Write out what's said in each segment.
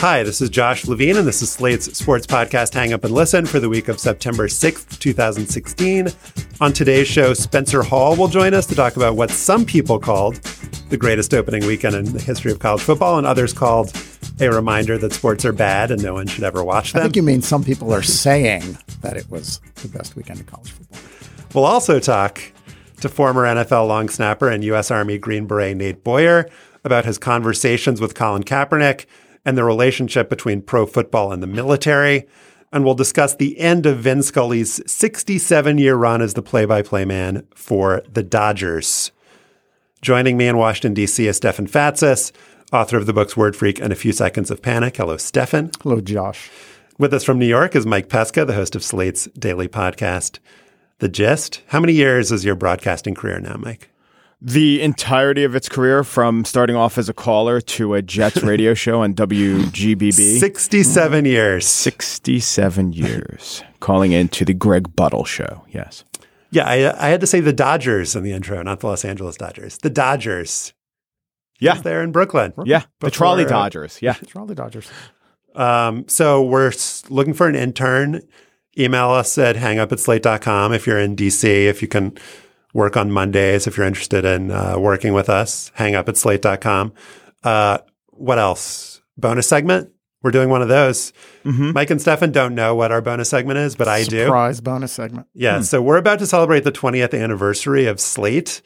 Hi, this is Josh Levin, and this is Slate's sports podcast Hang Up and Listen for the week of September 6th, 2016. On today's show, Spencer Hall will join us to talk about what some people called the greatest opening weekend in the history of college football, and others called a reminder that sports are bad and no one should ever watch them. I think you mean some people are saying that it was the best weekend in college football. We'll also talk to former NFL long snapper and U.S. Army Green Beret Nate Boyer about his conversations with Colin Kaepernick and the relationship between pro football and the military. And we'll discuss the end of Vin Scully's 67 year run as the play by play man for the Dodgers. Joining me in Washington, D.C. is Stefan Fatsis, author of the books Word Freak and A Few Seconds of Panic. Hello, Stefan. Hello, Josh. With us from New York is Mike Pesca, the host of Slate's daily podcast, The Gist. How many years is your broadcasting career now, Mike? The entirety of its career from starting off as a caller to a Jets radio show on WGBB. 67 years. 67 years. Calling in to the Greg Buttle show. Yes. Yeah, I, I had to say the Dodgers in the intro, not the Los Angeles Dodgers. The Dodgers. Yeah. There in Brooklyn. Yeah. The Trolley uh, Dodgers. Yeah. The Trolley Dodgers. Um, so we're looking for an intern. Email us at hangup at slate.com if you're in DC, if you can work on Mondays, if you're interested in uh, working with us, Hang up at slate.com. Uh, what else? Bonus segment? We're doing one of those. Mm-hmm. Mike and Stefan don't know what our bonus segment is, but I do. Surprise bonus segment. Yeah. Hmm. So we're about to celebrate the 20th anniversary of Slate.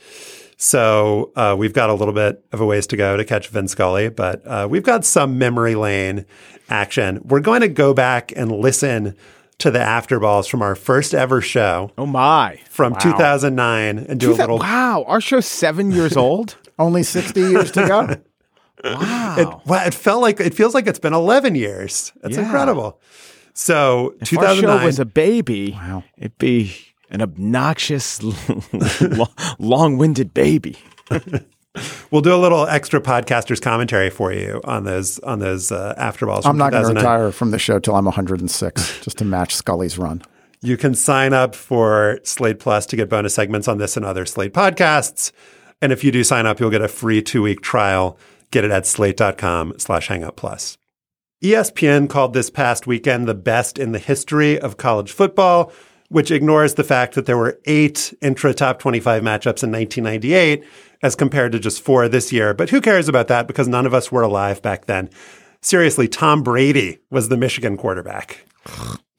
So uh, we've got a little bit of a ways to go to catch Vin Scully, but uh, we've got some memory lane action. We're going to go back and listen to the afterballs from our first ever show. Oh my! From Wow. 2009 and do a little. Wow. Our show's seven years old. Only 60 years to go. Wow. It, well, it felt like it feels like it's been 11 years. That's Yeah. incredible. So If our 2009 show was a baby, wow. it'd be an obnoxious, long-winded baby. we'll do a little extra podcasters commentary for you on those on those uh, after balls. I'm not going to retire from the show till I'm 106, just to match Scully's run. You can sign up for Slate Plus to get bonus segments on this and other Slate podcasts. And if you do sign up, you'll get a free two week trial. Get it at slate.com slash hangout plus. ESPN called this past weekend the best in the history of college football, which ignores the fact that there were eight intra top 25 matchups in 1998 as compared to just four this year. But who cares about that because none of us were alive back then. Seriously, Tom Brady was the Michigan quarterback.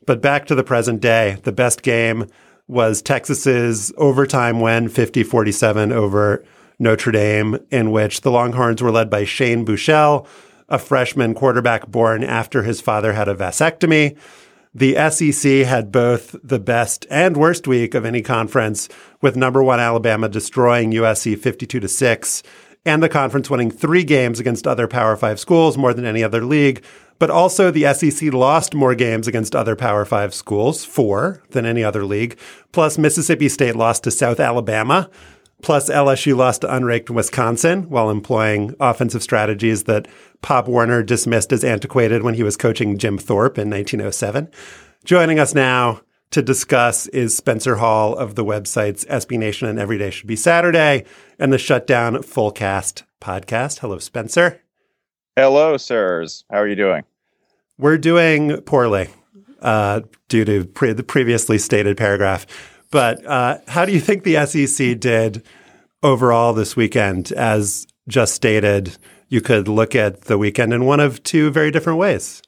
But back to the present day, the best game was Texas's overtime win, 50 47 over Notre Dame, in which the Longhorns were led by Shane Buechele, a freshman quarterback born after his father had a vasectomy. The SEC had both the best and worst week of any conference, with number one Alabama destroying USC 52 to 6, and the conference winning three games against other Power Five schools, more than any other league. But also, the SEC lost more games against other Power Five schools, four than any other league. Plus, Mississippi State lost to South Alabama. Plus, LSU lost to unranked Wisconsin while employing offensive strategies that Pop Warner dismissed as antiquated when he was coaching Jim Thorpe in 1907. Joining us now to discuss is Spencer Hall of the websites SB Nation and Everyday Should Be Saturday and the Shutdown Fullcast podcast. Hello, Spencer. Hello, sirs. How are you doing? We're doing poorly uh, due to pre- the previously stated paragraph. But uh, how do you think the SEC did overall this weekend? As just stated, you could look at the weekend in one of two very different ways.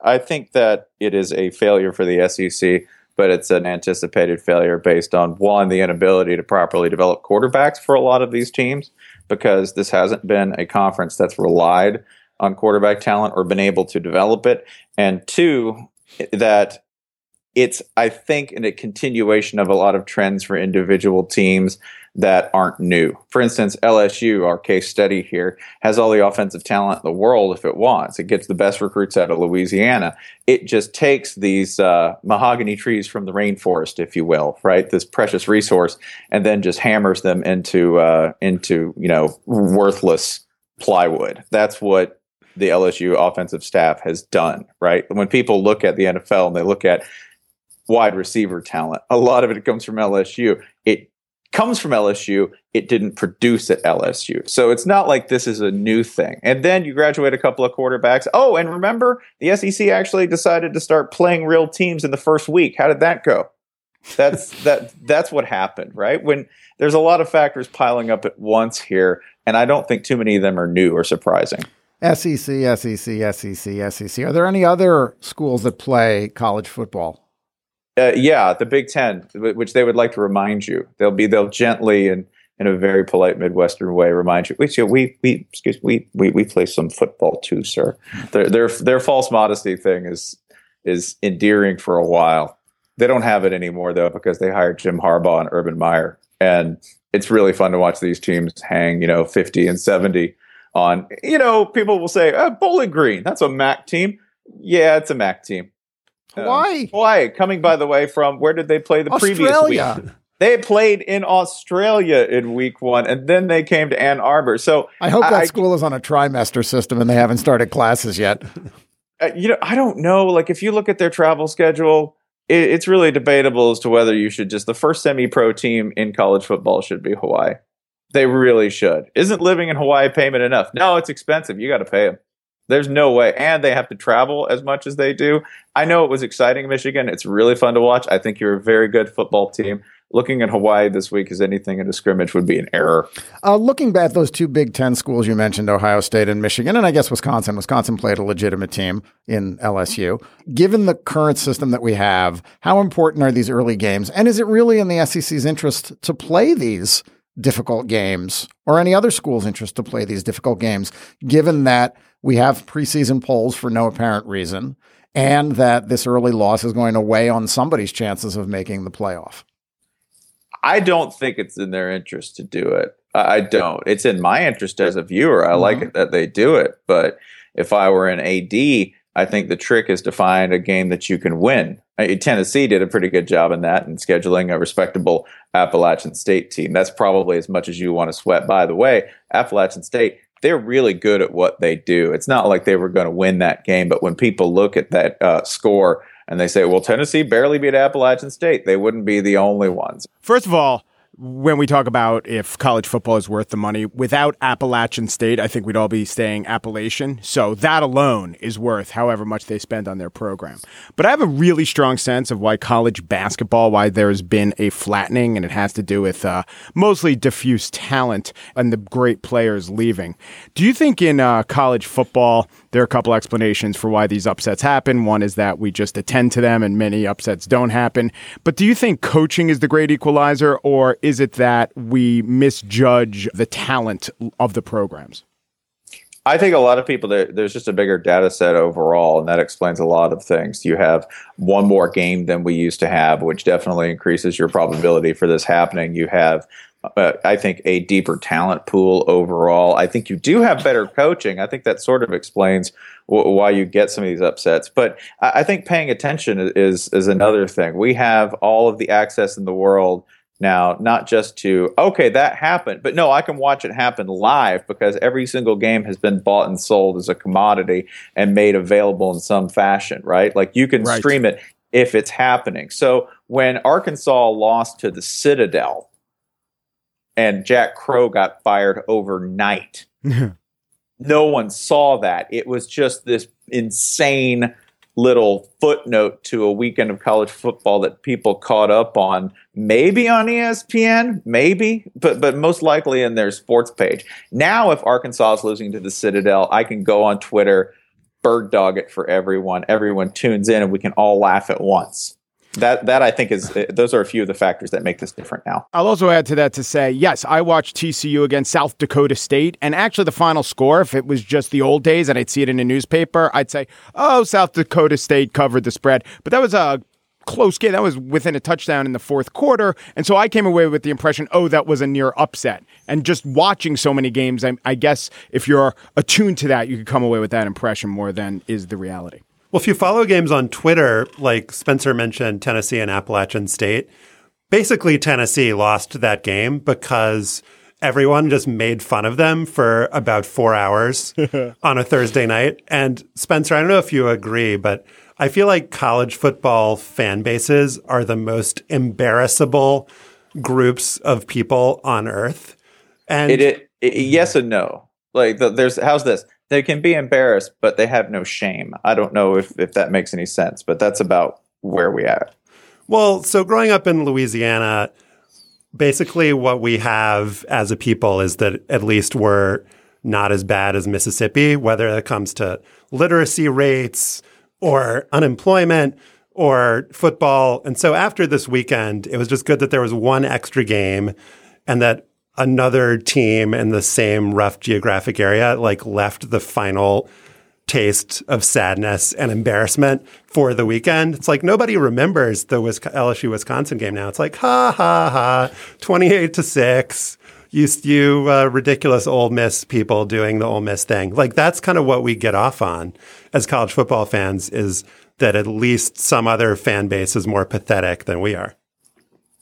I think that it is a failure for the SEC, but it's an anticipated failure based on one, the inability to properly develop quarterbacks for a lot of these teams because this hasn't been a conference that's relied on quarterback talent or been able to develop it. And two, that it's, I think, in a continuation of a lot of trends for individual teams that aren't new. For instance, LSU, our case study here, has all the offensive talent in the world if it wants. It gets the best recruits out of Louisiana. It just takes these uh, mahogany trees from the rainforest, if you will, right? This precious resource, and then just hammers them into uh, into you know worthless plywood. That's what the LSU offensive staff has done, right? When people look at the NFL and they look at wide receiver talent, a lot of it comes from LSU. It comes from LSU, it didn't produce at LSU. So it's not like this is a new thing. And then you graduate a couple of quarterbacks. Oh, and remember, the SEC actually decided to start playing real teams in the first week. How did that go? That's that that's what happened, right? When there's a lot of factors piling up at once here, and I don't think too many of them are new or surprising. SEC, SEC, SEC, SEC. Are there any other schools that play college football? Uh, yeah, the Big Ten, which they would like to remind you. They'll be they'll gently and in a very polite Midwestern way remind you. We we we excuse we we we play some football too, sir. Their their their false modesty thing is is endearing for a while. They don't have it anymore though because they hired Jim Harbaugh and Urban Meyer, and it's really fun to watch these teams hang. You know, fifty and seventy on. You know, people will say uh, Bowling Green. That's a MAC team. Yeah, it's a MAC team. Hawaii. Um, Hawaii. Coming, by the way, from where did they play the Australia. previous week? They played in Australia in week one, and then they came to Ann Arbor. So I hope that I, school is on a trimester system and they haven't started classes yet. Uh, you know, I don't know. Like, if you look at their travel schedule, it, it's really debatable as to whether you should just the first semi-pro team in college football should be Hawaii. They really should. Isn't living in Hawaii payment enough? No, it's expensive. You got to pay them. There's no way. And they have to travel as much as they do. I know it was exciting, Michigan. It's really fun to watch. I think you're a very good football team. Looking at Hawaii this week as anything in a scrimmage would be an error. Uh, looking back those two Big Ten schools you mentioned, Ohio State and Michigan, and I guess Wisconsin. Wisconsin played a legitimate team in LSU. Given the current system that we have, how important are these early games? And is it really in the SEC's interest to play these difficult games or any other school's interest to play these difficult games, given that we have preseason polls for no apparent reason and that this early loss is going to weigh on somebody's chances of making the playoff? I don't think it's in their interest to do it. I don't. It's in my interest as a viewer. I mm-hmm. like it that they do it. But if I were an AD, I think the trick is to find a game that you can win. Tennessee did a pretty good job in that and scheduling a respectable Appalachian State team. That's probably as much as you want to sweat. By the way, Appalachian State, they're really good at what they do. It's not like they were going to win that game, but when people look at that uh, score and they say, well, Tennessee barely beat Appalachian State, they wouldn't be the only ones. First of all, when we talk about if college football is worth the money, without Appalachian State, I think we'd all be staying Appalachian. So that alone is worth however much they spend on their program. But I have a really strong sense of why college basketball, why there's been a flattening, and it has to do with uh, mostly diffuse talent and the great players leaving. Do you think in uh, college football, there are a couple explanations for why these upsets happen. One is that we just attend to them and many upsets don't happen. But do you think coaching is the great equalizer or is it that we misjudge the talent of the programs? I think a lot of people there, there's just a bigger data set overall, and that explains a lot of things. You have one more game than we used to have, which definitely increases your probability for this happening. You have uh, I think a deeper talent pool overall. I think you do have better coaching. I think that sort of explains w- why you get some of these upsets. But I, I think paying attention is is another thing. We have all of the access in the world now, not just to okay that happened, but no, I can watch it happen live because every single game has been bought and sold as a commodity and made available in some fashion. Right? Like you can right. stream it if it's happening. So when Arkansas lost to the Citadel and Jack Crowe got fired overnight. no one saw that. It was just this insane little footnote to a weekend of college football that people caught up on maybe on ESPN maybe but but most likely in their sports page now if Arkansas is losing to the Citadel I can go on Twitter bird dog it for everyone everyone tunes in and we can all laugh at once that that I think is those are a few of the factors that make this different now. I'll also add to that to say yes, I watched TCU against South Dakota State, and actually the final score, if it was just the old days and I'd see it in a newspaper, I'd say, oh, South Dakota State covered the spread, but that was a close game. That was within a touchdown in the fourth quarter. And so I came away with the impression, oh, that was a near upset. And just watching so many games, I, I guess if you're attuned to that, you could come away with that impression more than is the reality. Well, if you follow games on Twitter, like Spencer mentioned Tennessee and Appalachian State, basically Tennessee lost that game because everyone just made fun of them for about four hours on a Thursday night. And Spencer, I don't know if you agree, but I feel like college football fan bases are the most embarrassable groups of people on earth. And it, it, it yes and no. Like the, there's how's this? They can be embarrassed, but they have no shame. I don't know if, if that makes any sense, but that's about where we are. Well, so growing up in Louisiana, basically what we have as a people is that at least we're not as bad as Mississippi, whether it comes to literacy rates or unemployment or football. And so after this weekend, it was just good that there was one extra game and that another team in the same rough geographic area like left the final taste of sadness and embarrassment for the weekend. It's like nobody remembers the LSU Wisconsin game now. It's like ha ha ha, twenty eight to six. You, you uh, ridiculous Ole Miss people doing the Ole Miss thing. Like that's kind of what we get off on as college football fans is that at least some other fan base is more pathetic than we are.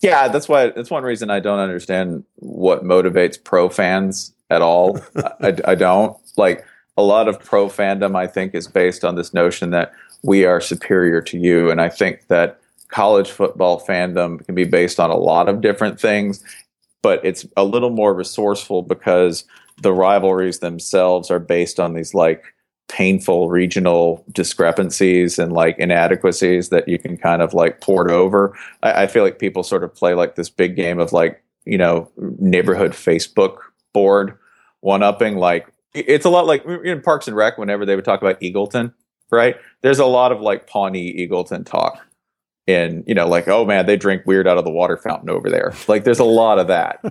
Yeah, that's why. That's one reason I don't understand what motivates pro fans at all. I, I don't like a lot of pro fandom. I think is based on this notion that we are superior to you, and I think that college football fandom can be based on a lot of different things, but it's a little more resourceful because the rivalries themselves are based on these like painful regional discrepancies and like inadequacies that you can kind of like port over. I, I, feel like people sort of play like this big game of like, you know, neighborhood Facebook board one upping. Like it's a lot like in Parks and Rec whenever they would talk about Eagleton, right? There's a lot of like Pawnee Eagleton talk. And, you know, like, oh man, they drink weird out of the water fountain over there. Like there's a lot of that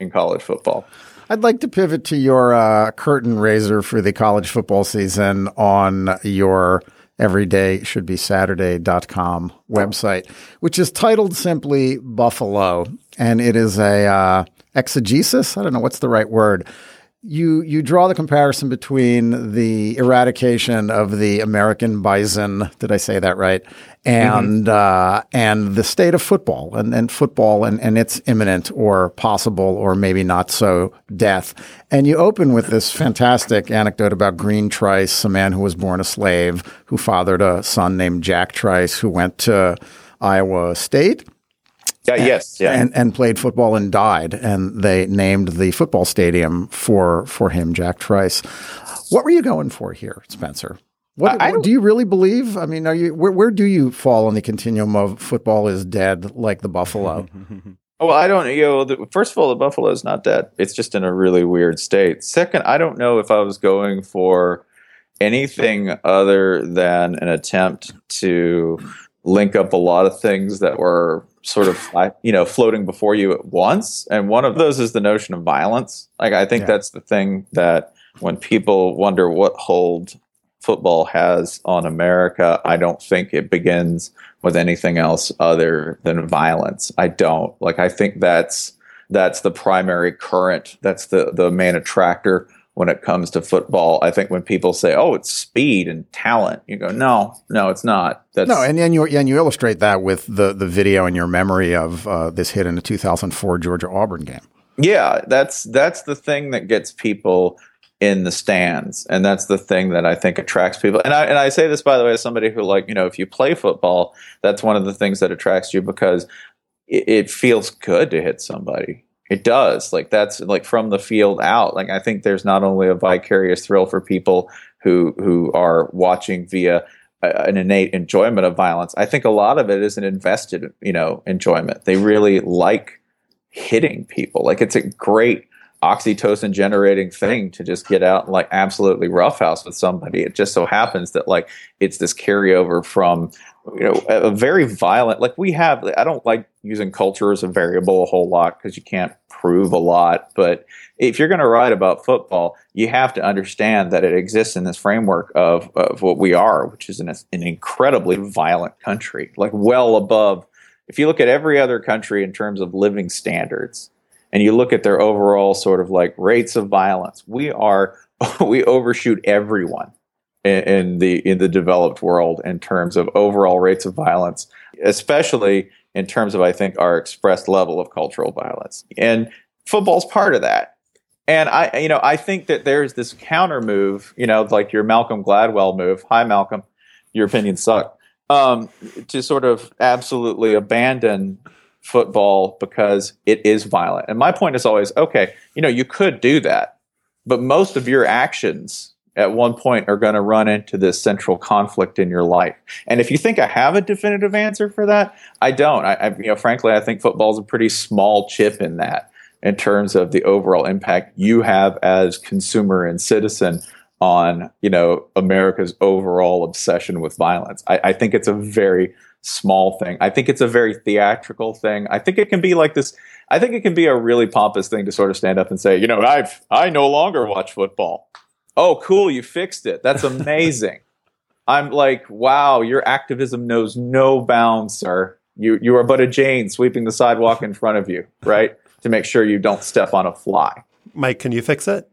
in college football. I'd like to pivot to your uh, curtain raiser for the college football season on your everyday should be saturday.com website, which is titled simply Buffalo. And it is a uh, exegesis. I don't know what's the right word. You you draw the comparison between the eradication of the American bison. Did I say that right? And uh, and the state of football and, and football and, and its imminent or possible or maybe not so death. And you open with this fantastic anecdote about Green Trice, a man who was born a slave, who fathered a son named Jack Trice, who went to Iowa State Yeah, yes, yeah. and and played football and died, and they named the football stadium for for him, Jack Trice. What were you going for here, Spencer? What, I- I what- do you really believe? I mean, are you where where do you fall on the continuum of football is dead, like the buffalo? Oh, Well, I don't. You know, the, first of all, the buffalo is not dead. It's just in a really weird state. Second, I don't know if I was going for anything other than an attempt to link up a lot of things that were sort of, you know, floating before you at once. And one of those is the notion of violence. Like, I think Yeah. that's the thing that when people wonder what hold football has on America, I don't think it begins with anything else other than violence. I don't. Like I think that's that's the primary current. That's the the main attractor when it comes to football. I think when people say, "Oh, it's speed and talent," you go, "No, no, it's not." That's no, and, and you and you illustrate that with the the video in your memory of uh, this hit in the 2004 Georgia Auburn game. Yeah, that's that's the thing that gets people in the stands, and that's the thing that I think attracts people. And I and I say this by the way as somebody who like you know if you play football, that's one of the things that attracts you because it, it feels good to hit somebody. It does. Like that's like from the field out. Like I think there's not only a vicarious thrill for people who who are watching via an innate enjoyment of violence. I think a lot of it is an invested, you know, enjoyment. They really like hitting people. Like it's a great oxytocin generating thing to just get out and like absolutely roughhouse with somebody. It just so happens that like it's this carryover from you know a very violent like we have I don't like using culture as a variable a whole lot because you can't prove a lot, but if you're going to write about football, you have to understand that it exists in this framework of, of what we are, which is an, an incredibly violent country, like well above. If you look at every other country in terms of living standards, and you look at their overall sort of like rates of violence, we are we overshoot everyone in, in the in the developed world in terms of overall rates of violence, especially in terms of I think our expressed level of cultural violence. And football's part of that. And I you know, I think that there's this counter move, you know, like your Malcolm Gladwell move. Hi Malcolm, your opinions suck. Um, to sort of absolutely abandon football because it is violent. And my point is always, okay, you know, you could do that, but most of your actions at one point are going to run into this central conflict in your life. And if you think I have a definitive answer for that, I don't. I, I you know, frankly, I think football is a pretty small chip in that in terms of the overall impact you have as consumer and citizen on you know America's overall obsession with violence. I, I think it's a very small thing. I think it's a very theatrical thing. I think it can be like this. I think it can be a really pompous thing to sort of stand up and say, you know, I've I no longer watch football. Oh, cool, you fixed it. That's amazing. I'm like, wow, your activism knows no bounds, sir. You you are but a Jain sweeping the sidewalk in front of you, right? To make sure you don't step on a fly. Mike, can you fix it?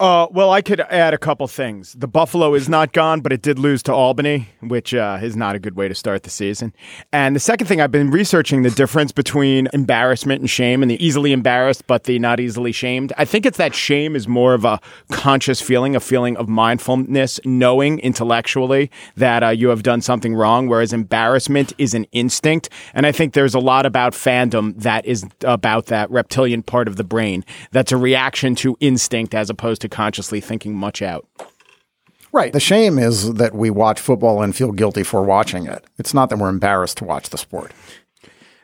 Uh, well, I could add a couple things. The Buffalo is not gone, but it did lose to Albany, which uh, is not a good way to start the season. And the second thing, I've been researching the difference between embarrassment and shame, and the easily embarrassed but the not easily shamed. I think it's that shame is more of a conscious feeling, a feeling of mindfulness, knowing intellectually that uh, you have done something wrong, whereas embarrassment is an instinct. And I think there's a lot about fandom that is about that reptilian part of the brain that's a reaction to instinct as opposed to consciously thinking much out. Right. The shame is that we watch football and feel guilty for watching it. It's not that we're embarrassed to watch the sport.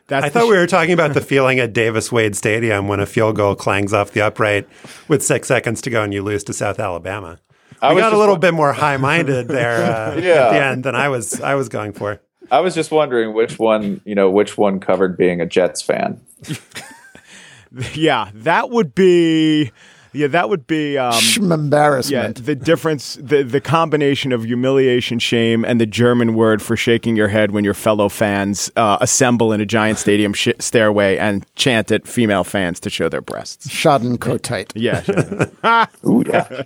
That's I thought we were talking about the feeling at Davis Wade Stadium when a field goal clangs off the upright with six seconds to go and you lose to South Alabama. I We got a little wa- bit more high-minded there uh, Yeah. at the end than I was I was going for. I was just wondering which one, you know, which one covered being a Jets fan. Yeah, that would be Yeah, that would be um, embarrassment. Yeah, the difference, the the combination of humiliation, shame, and the German word for shaking your head when your fellow fans uh, assemble in a giant stadium sh- stairway and chant at female fans to show their breasts. Schadenkokeit. Yeah. Ooh, yeah.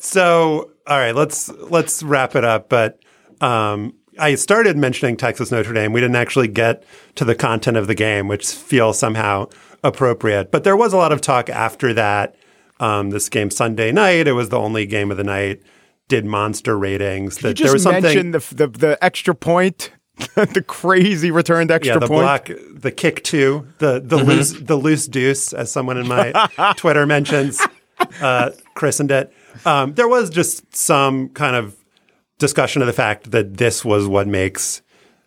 So, all right, let's let's wrap it up. But um, I started mentioning Texas Notre Dame. We didn't actually get to the content of the game, which feels somehow appropriate. But there was a lot of talk after that. Um, this game Sunday night, it was the only game of the night. Did monster ratings? That there was something. Mention the, the the extra point, the crazy returned extra yeah, the point. block, the kick two, the the Mhm. loose the loose deuce, as someone in my Twitter mentions, uh, christened it. Um, there was just some kind of discussion of the fact that this was what makes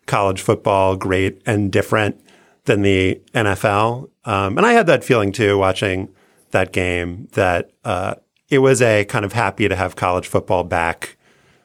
college football great and different than the NFL. Um, and I had that feeling too watching that game that uh, it was a kind of happy to have college football back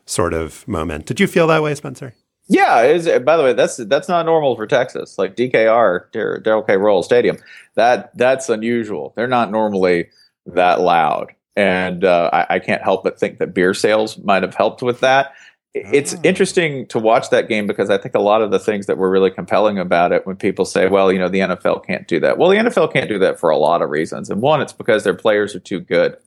sort of moment. Did you feel that way, Spencer? Yeah, is, by the way, that's that's not normal for Texas. Like DKR, Dar- Darrell K. Royal Stadium, that that's unusual. They're not normally that loud, and uh, I, I can't help but think that beer sales might have helped with that. It's ah. interesting to watch that game because I think a lot of the things that were really compelling about it when people say, well, you know, the NFL can't do that. Well, the NFL can't do that for a lot of reasons. And one, it's because their players are too good.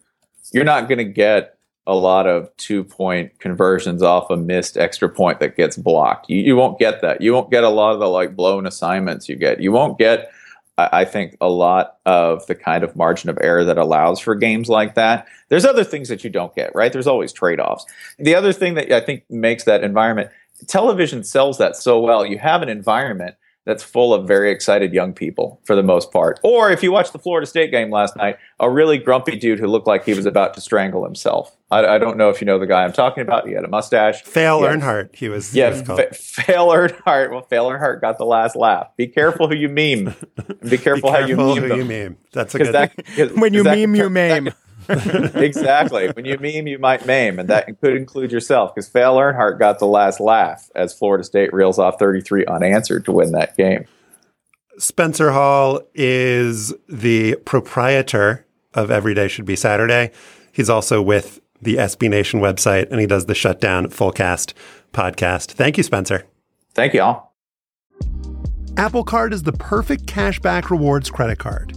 You're not going to get a lot of two point conversions off a missed extra point that gets blocked. You, you won't get that. You won't get a lot of the like blown assignments you get. You won't get, I, think, a lot of the kind of margin of error that allows for games like that. There's other things that you don't get, right? There's always trade offs. The other thing that I think makes that environment, television sells that so well. You have an environment that's full of very excited young people for the most part. Or if you watch the Florida State game last night, a really grumpy dude who looked like he was about to strangle himself. I, I don't know if you know the guy I'm talking about. He had a mustache. Fail Yeah. Earnhardt, he was. Yeah, he was called. Fa- Fail Earnhardt. Well, Fail Earnhardt got the last laugh. Be careful who you meme. Be careful, how you meme who them. you meme. That's a 'Cause good that- thing. 'cause- when you 'cause that meme, you turn- maim. exactly. When you meme, you might maim, and that could include yourself because Fail Earnhardt got the last laugh as Florida State reels off 33 unanswered to win that game. Spencer Hall is the proprietor of Everyday Should Be Saturday. He's also with the SB Nation website and he does the Shutdown Fullcast podcast. Thank you, Spencer. Thank you all. Apple Card is the perfect cashback rewards credit card.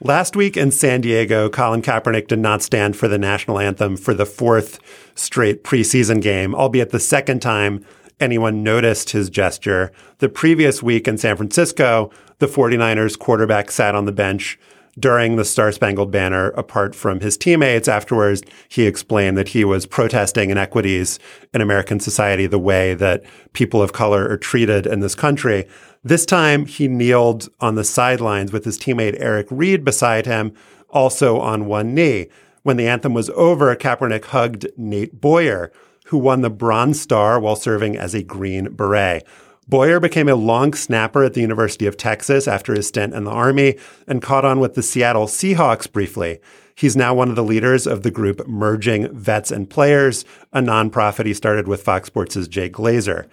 Last week in San Diego, Colin Kaepernick did not stand for the national anthem for the fourth straight preseason game, albeit the second time anyone noticed his gesture. The previous week in San Francisco, the 49ers quarterback sat on the bench during the Star Spangled Banner apart from his teammates. Afterwards, he explained that he was protesting inequities in American society, the way that people of color are treated in this country. This time, he kneeled on the sidelines with his teammate Eric Reid beside him, also on one knee. When the anthem was over, Kaepernick hugged Nate Boyer, who won the Bronze Star while serving as a Green Beret. Boyer became a long snapper at the University of Texas after his stint in the Army and caught on with the Seattle Seahawks briefly. He's now one of the leaders of the group Merging Vets and Players, a nonprofit he started with Fox Sports' Jay Glazer.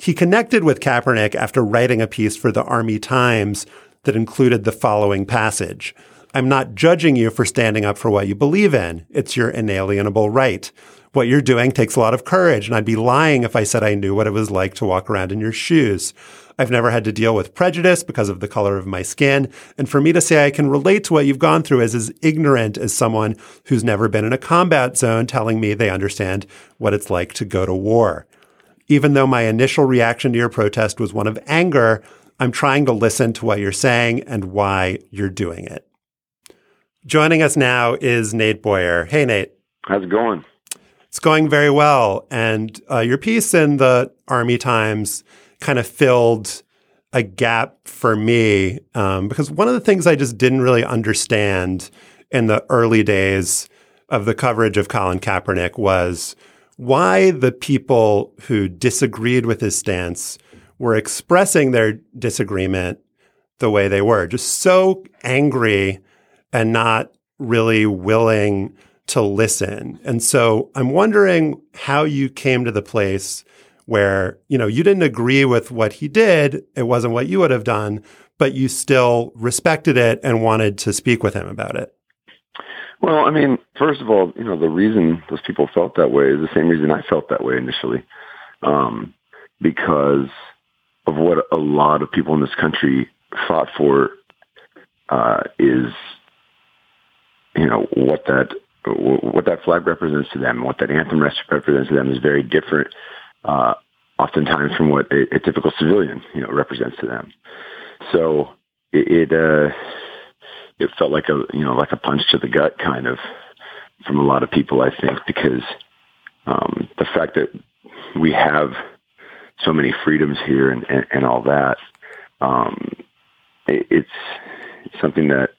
He connected with Kaepernick after writing a piece for the Army Times that included the following passage. I'm not judging you for standing up for what you believe in. It's your inalienable right. What you're doing takes a lot of courage, and I'd be lying if I said I knew what it was like to walk around in your shoes. I've never had to deal with prejudice because of the color of my skin, and for me to say I can relate to what you've gone through is as ignorant as someone who's never been in a combat zone telling me they understand what it's like to go to war. Even though my initial reaction to your protest was one of anger, I'm trying to listen to what you're saying and why you're doing it. Joining us now is Nate Boyer. Hey, Nate. How's it going? It's going very well. And uh, your piece in the Army Times kind of filled a gap for me um, because one of the things I just didn't really understand in the early days of the coverage of Colin Kaepernick was why the people who disagreed with his stance were expressing their disagreement the way they were, just so angry and not really willing to listen. And so I'm wondering how you came to the place where, you know, you didn't agree with what he did. It wasn't what you would have done, but you still respected it and wanted to speak with him about it. Well, I mean, first of all, you know, the reason those people felt that way is the same reason I felt that way initially, um, because of what a lot of people in this country fought for uh, is, you know, what that what that flag represents to them, what that anthem represents to them is very different, uh, oftentimes from what a, a, typical civilian, you know, represents to them. So it, it uh, it felt like a you know like a punch to the gut kind of from a lot of people I think because um, the fact that we have so many freedoms here and, and, and all that um, it, it's something that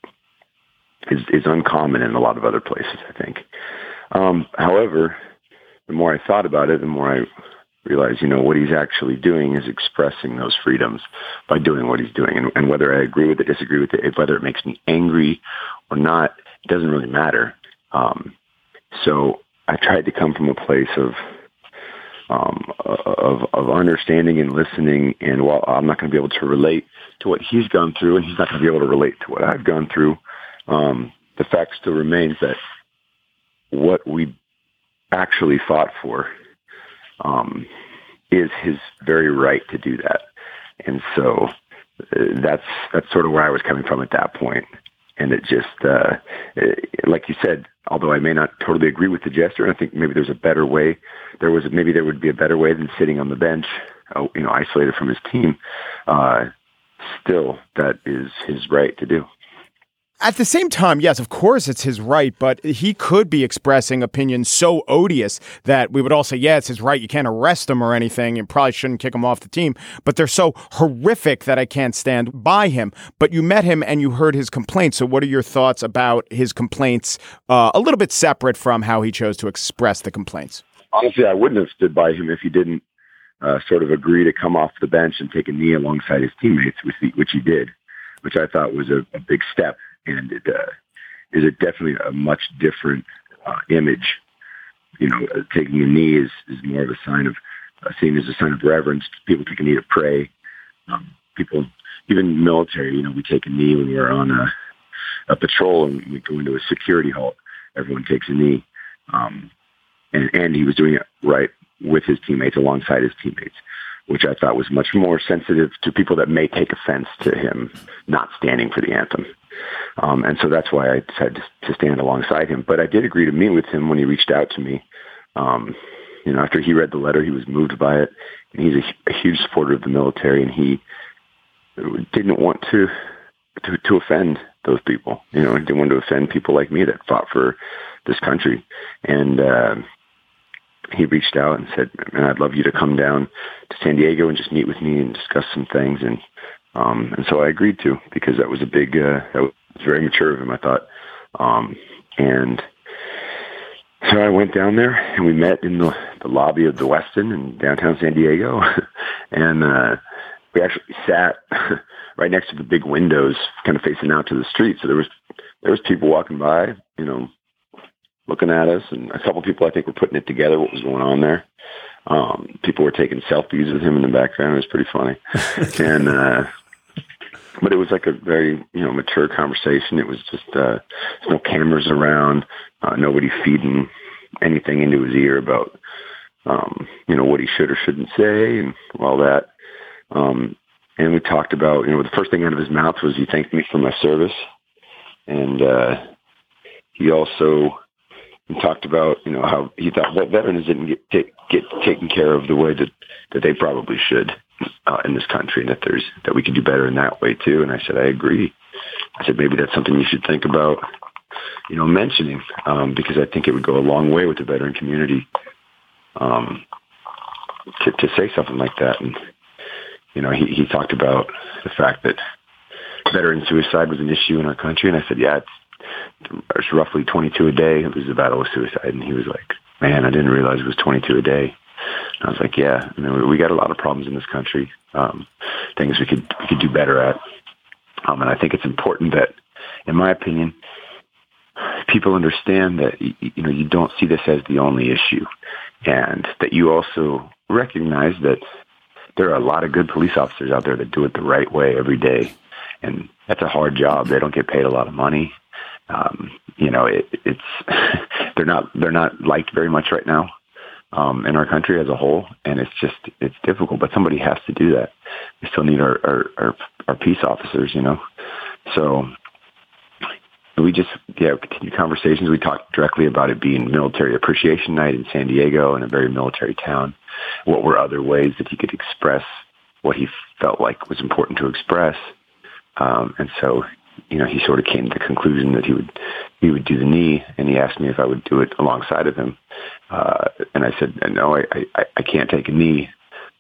is, is uncommon in a lot of other places I think. Um, however the more I thought about it the more I realize, you know, what he's actually doing is expressing those freedoms by doing what he's doing. And, and whether I agree with it, disagree with it, whether it makes me angry or not, it doesn't really matter. Um, so I tried to come from a place of, um, of, of understanding and listening. And while I'm not going to be able to relate to what he's gone through, and he's not going to be able to relate to what I've gone through, um, the fact still remains that what we actually fought for um, is his very right to do that. And so uh, that's that's sort of where I was coming from at that point. And it just, uh, like you said, although I may not totally agree with the gesture, I think maybe there's a better way. There was maybe there would be a better way than sitting on the bench, uh, you know, isolated from his team. Uh, still, that is his right to do. At the same time, yes, of course it's his right, but he could be expressing opinions so odious that we would all say, yeah, it's his right. You can't arrest him or anything and probably shouldn't kick him off the team. But they're so horrific that I can't stand by him. But you met him and you heard his complaints. So what are your thoughts about his complaints uh, a little bit separate from how he chose to express the complaints? Honestly, I wouldn't have stood by him if he didn't uh, sort of agree to come off the bench and take a knee alongside his teammates, which he, which he did, which I thought was a, a big step and it uh, is a definitely a much different uh, image. You know, uh, taking a knee is, is more of a sign of uh, seen as a sign of reverence. People take a knee to pray. Um, people, even military, you know, we take a knee when we're on a, a patrol and we go into a security halt. Everyone takes a knee, um, and and he was doing it right with his teammates, alongside his teammates which I thought was much more sensitive to people that may take offense to him not standing for the anthem. Um, and so that's why I decided to stand alongside him. But I did agree to meet with him when he reached out to me. Um, you know, after he read the letter, he was moved by it. And he's a, a huge supporter of the military, and he didn't want to to, to offend those people. You know, he didn't want to offend people like me that fought for this country. And uh, he reached out and said, "Man, I'd love you to come down to San Diego and just meet with me and discuss some things." And um, and so I agreed to because that was a big, uh, that was very mature of him, I thought. Um, and so I went down there and we met in the, the lobby of the Westin in downtown San Diego, and uh, we actually sat right next to the big windows, kind of facing out to the street. So there was there was people walking by, you know, looking at us, and a couple people I think were putting it together what was going on there. Um, people were taking selfies with him in the background. It was pretty funny, and uh, but it was like a very you know mature conversation. It was just uh, there's no cameras around, uh, nobody feeding anything into his ear about um, you know what he should or shouldn't say and all that. Um, and we talked about you know the first thing out of his mouth was he thanked me for my service, and uh, he also talked about you know how he thought that veterans didn't get get taken care of the way that that they probably should uh, in this country, and that there's that we could do better in that way too. And I said I agree. I said maybe that's something you should think about, you know, mentioning um, because I think it would go a long way with the veteran community um, to to say something like that. And you know, he he talked about the fact that veteran suicide was an issue in our country, and I said, yeah, it's it's roughly 22 a day. It was a battle with suicide, and he was like, "Man, I didn't realize it was 22 a day." I was like, "Yeah, I mean, we got a lot of problems in this country. Um, things we could we could do better at." Um, and I think it's important that, in my opinion, people understand that you know you don't see this as the only issue, and that you also recognize that there are a lot of good police officers out there that do it the right way every day, and that's a hard job. They don't get paid a lot of money. Um, you know, it, it's they're not they're not liked very much right now um, in our country as a whole, and it's just it's difficult. But somebody has to do that. We still need our our, our, our peace officers, you know. So we just yeah continue conversations. We talked directly about it being Military Appreciation Night in San Diego in a very military town. What were other ways that he could express what he felt like was important to express? Um, and so, you know, he sort of came to the conclusion that he would he would do the knee, and he asked me if I would do it alongside of him. Uh, and I said, no, I, I, I can't take a knee.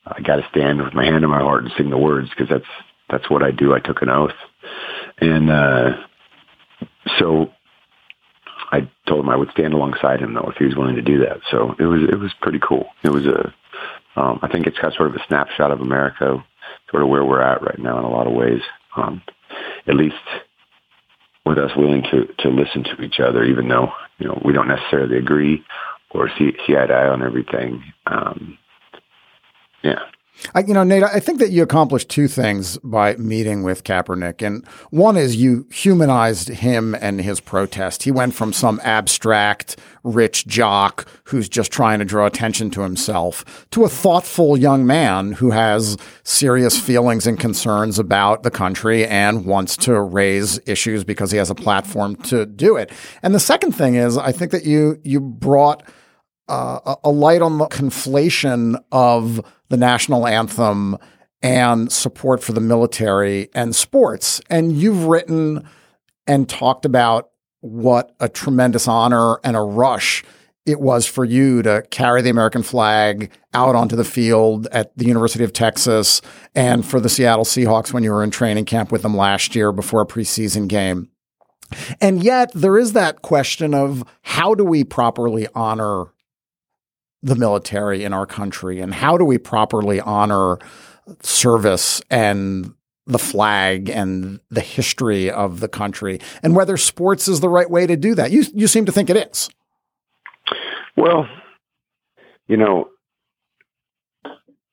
I got to stand with my hand on my heart and sing the words because that's that's what I do. I took an oath, and uh, so I told him I would stand alongside him though if he was willing to do that. So it was it was pretty cool. It was a um, I think it's got sort of a snapshot of America, sort of where we're at right now in a lot of ways. Um, at least with us willing to to listen to each other, even though you know we don't necessarily agree or see see eye to eye on everything. Um, yeah. I, you know, Nate, I think that you accomplished two things by meeting with Kaepernick. And one is you humanized him and his protest. He went from some abstract, rich jock who's just trying to draw attention to himself to a thoughtful young man who has serious feelings and concerns about the country and wants to raise issues because he has a platform to do it. And the second thing is, I think that you, you brought uh, a light on the conflation of the national anthem and support for the military and sports. And you've written and talked about what a tremendous honor and a rush it was for you to carry the American flag out onto the field at the University of Texas and for the Seattle Seahawks when you were in training camp with them last year before a preseason game. And yet there is that question of how do we properly honor the military in our country and how do we properly honor service and the flag and the history of the country and whether sports is the right way to do that. You you seem to think it is. Well, you know,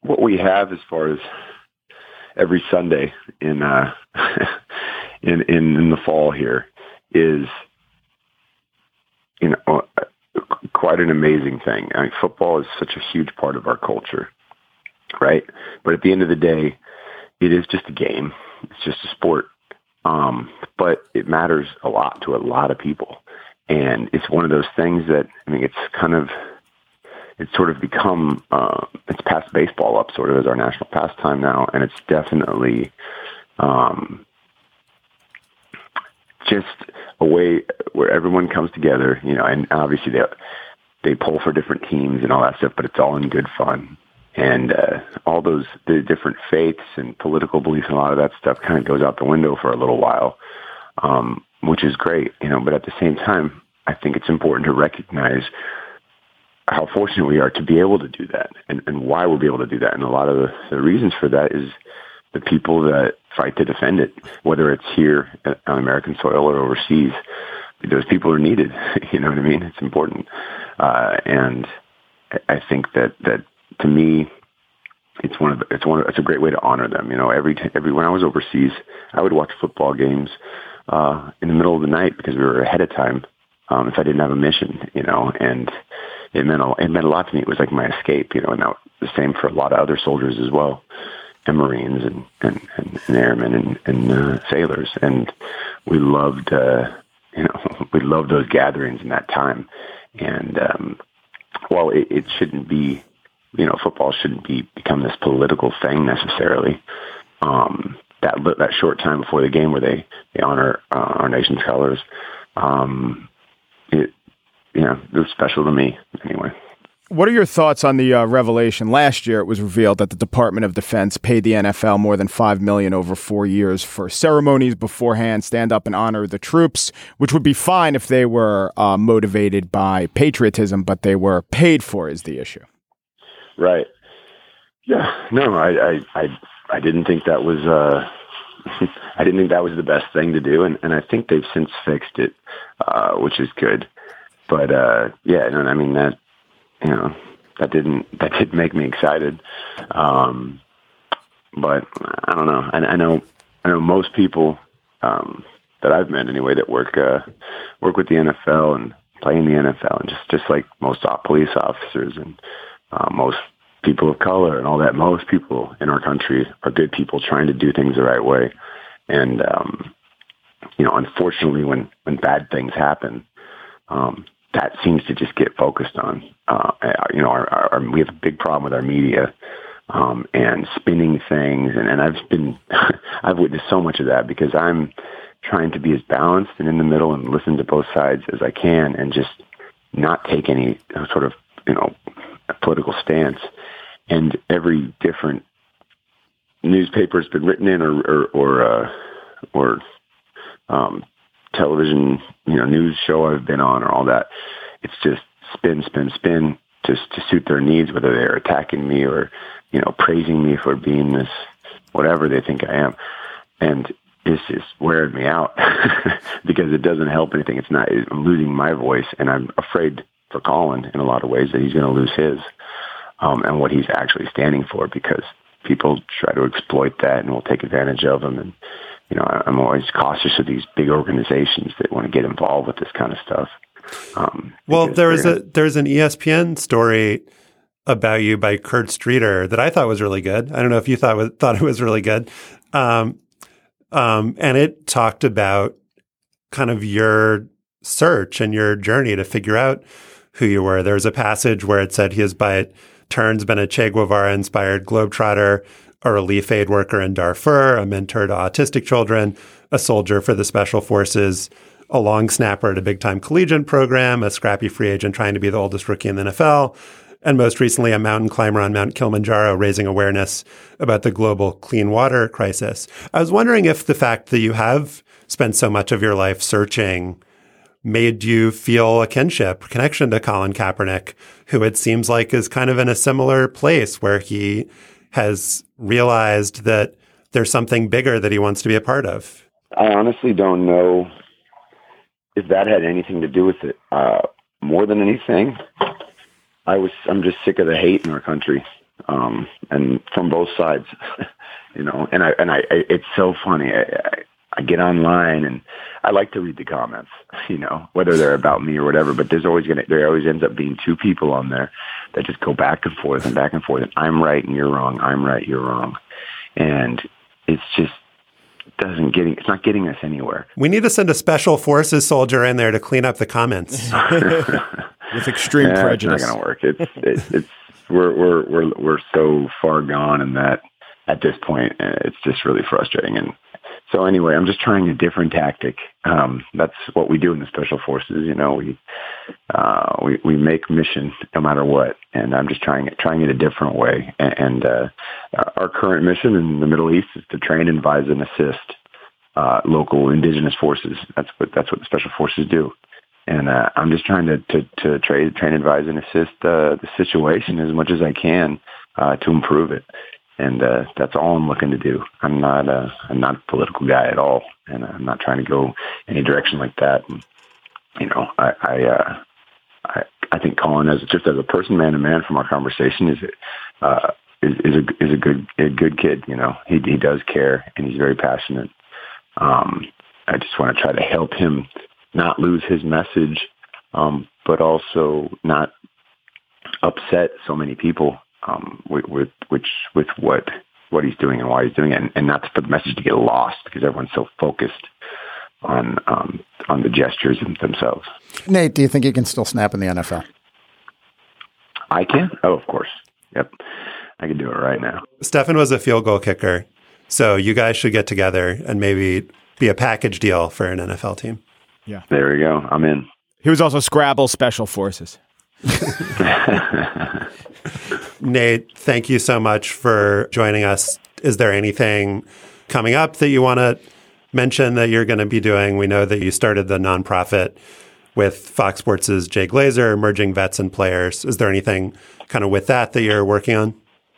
what we have as far as every Sunday in uh in in, in the fall here is you know quite an amazing thing. I mean, football is such a huge part of our culture, right? But at the end of the day, it is just a game. It's just a sport. Um, but it matters a lot to a lot of people. And it's one of those things that, I mean, it's kind of, it's sort of become, uh, it's passed baseball up sort of as our national pastime now. And it's definitely, um, just a way where everyone comes together, you know, and obviously they they pull for different teams and all that stuff, but it's all in good fun. And uh, all those the different faiths and political beliefs and a lot of that stuff kind of goes out the window for a little while, um, which is great, you know. But at the same time, I think it's important to recognize how fortunate we are to be able to do that and, and why we'll be able to do that. And a lot of the, the reasons for that is the people that fight to defend it, whether it's here on American soil or overseas. Those people are needed. You know what I mean? It's important, uh, and I think that that to me, it's one of the, it's one of, it's a great way to honor them. You know, every every when I was overseas, I would watch football games uh, in the middle of the night because we were ahead of time. Um, if I didn't have a mission, you know, and it meant a, it meant a lot to me. It was like my escape, you know, and that the same for a lot of other soldiers as well and Marines and and, and, and airmen and, and uh, sailors, and we loved uh, you know we loved those gatherings in that time. And um, while it, it shouldn't be, you know, football shouldn't be become this political thing necessarily. Um, that that short time before the game where they they honor uh, our nation's colors, um, it you know it was special to me anyway. What are your thoughts on the uh, revelation? Last year, it was revealed that the Department of Defense paid the NFL more than five million over four years for ceremonies beforehand, stand up and honor the troops, which would be fine if they were uh, motivated by patriotism, but they were paid for. Is the issue? Right. Yeah. No, I I I, I didn't think that was. Uh, I didn't think that was the best thing to do, and, and I think they've since fixed it, uh, which is good. But uh, yeah, no, I mean that you know that didn't that did make me excited. Um, but I don't know. I, I know I know most people um, that I've met anyway that work uh, work with the NFL and play in the NFL, and just just like most police officers and uh, most people of color and all that. Most people in our country are good people trying to do things the right way, and um, you know, unfortunately, when when bad things happen, um, that seems to just get focused on. Uh, you know, our, our, we have a big problem with our media um, and spinning things, and, and I've been, I've witnessed so much of that because I'm trying to be as balanced and in the middle and listen to both sides as I can, and just not take any sort of you know political stance. And every different newspaper has been written in, or or or, uh, or um, television, you know, news show I've been on or all that. It's just spin, spin, spin just to suit their needs, whether they're attacking me or, you know, praising me for being this, whatever they think I am. And it's just wearing me out because it doesn't help anything. It's not, I'm losing my voice and I'm afraid for Colin in a lot of ways that he's going to lose his, um, and what he's actually standing for because people try to exploit that and will take advantage of him. And, you know, I'm always cautious of these big organizations that want to get involved with this kind of stuff. Um, well, there was a there's an ESPN story about you by Kurt Streeter that I thought was really good. I don't know if you thought thought it was really good, um, um, and it talked about kind of your search and your journey to figure out who you were. There was a passage where it said he has by turns been a Che Guevara inspired globetrotter a relief aid worker in Darfur, a mentor to autistic children, a soldier for the special forces, a long snapper at a big time collegiate program, a scrappy free agent trying to be the oldest rookie in the NFL, and most recently a mountain climber on Mount Kilimanjaro raising awareness about the global clean water crisis. I was wondering if the fact that you have spent so much of your life searching made you feel a kinship, connection to Colin Kaepernick, who it seems like is kind of in a similar place where he has realized that there's something bigger that he wants to be a part of? I honestly don't know if that had anything to do with it. Uh, more than anything, I was I'm just sick of the hate in our country, um, and from both sides, you know. And I and I, I it's so funny. I, I, I get online and I like to read the comments, you know, whether they're about me or whatever. But there's always gonna there always ends up being two people on there that just go back and forth and back and forth. And I'm right and you're wrong. I'm right, you're wrong. And it's just doesn't getting it's not getting us anywhere. We need to send a special forces soldier in there to clean up the comments with extreme yeah, prejudice. It's not going to work. It's, it's it's we're we're we're we're so far gone in that at this point it's just really frustrating and so anyway, I'm just trying a different tactic. Um, that's what we do in the special forces. You know, we uh, we we make mission no matter what, and I'm just trying it trying it a different way. And, and uh, our current mission in the Middle East is to train, advise, and assist uh, local indigenous forces. That's what that's what the special forces do. And uh, I'm just trying to to, to train, train, advise, and assist uh, the situation as much as I can uh, to improve it and uh, that's all I'm looking to do. I'm not a I'm not a political guy at all, and I'm not trying to go any direction like that. And, you know, I I, uh, I I think Colin, as just as a person, man to man, from our conversation, is uh, is, is a is a good a good kid. You know, he he does care and he's very passionate. Um, I just want to try to help him not lose his message, um, but also not upset so many people um, with, with which with what what he's doing and why he's doing it, and, and not for the message to get lost because everyone's so focused on um, on the gestures themselves. Nate, do you think you can still snap in the NFL? I can. Oh, of course. Yep, I can do it right now. Stefan was a field goal kicker, so you guys should get together and maybe be a package deal for an NFL team. Yeah, there we go. I'm in. He was also Scrabble Special Forces. Nate, thank you so much for joining us. Is there anything coming up that you want to mention that you're going to be doing? We know that you started the nonprofit with Fox Sports' Jay Glazer, merging vets and players. Is there anything kind of with that that you're working on?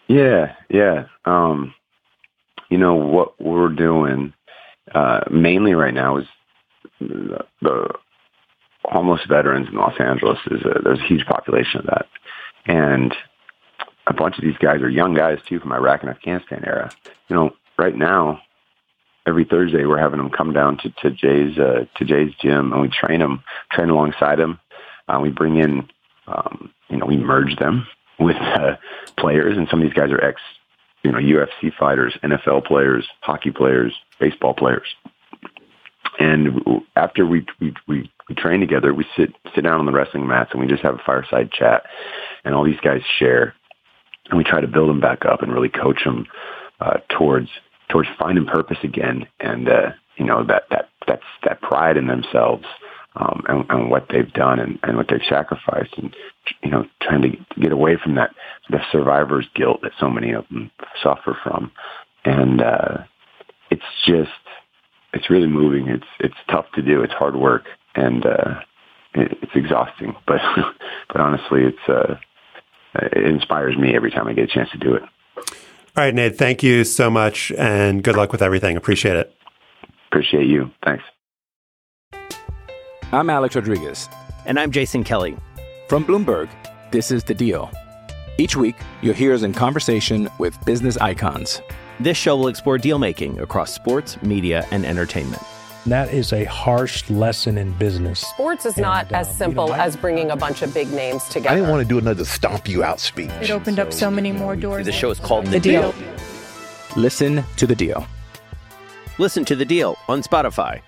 Yeah, yeah. Um, you know what we're doing uh, mainly right now is the, the homeless veterans in Los Angeles. Is a, there's a huge population of that, and a bunch of these guys are young guys too from Iraq and Afghanistan era. You know, right now, every Thursday we're having them come down to, to Jay's uh, to Jay's gym and we train them, train alongside them. Uh, we bring in, um, you know, we merge them with uh, players, and some of these guys are ex, you know, UFC fighters, NFL players, hockey players, baseball players. And after we we we, we train together, we sit sit down on the wrestling mats and we just have a fireside chat, and all these guys share, and we try to build them back up and really coach them uh, towards towards finding purpose again, and uh, you know that that that's that pride in themselves um, and, and what they've done and, and what they've sacrificed, and you know, trying to get away from that the survivor's guilt that so many of them suffer from, and uh, it's just it's really moving. It's it's tough to do. It's hard work, and uh, it, it's exhausting. But but honestly, it's uh, it inspires me every time I get a chance to do it. All right, Nate. Thank you so much, and good luck with everything. Appreciate it. Appreciate you. Thanks. I'm Alex Rodriguez. And I'm Jason Kelly. From Bloomberg, this is The Deal. Each week, you'll hear us in conversation with business icons. This show will explore deal making across sports, media, and entertainment. That is a harsh lesson in business. Sports is not And, as um, simple you know, I- as bringing a bunch of big names together. I didn't want to do another stomp you out speech. It opened up so many more doors. The show is called The Deal. Listen to the deal. Listen to the deal on Spotify.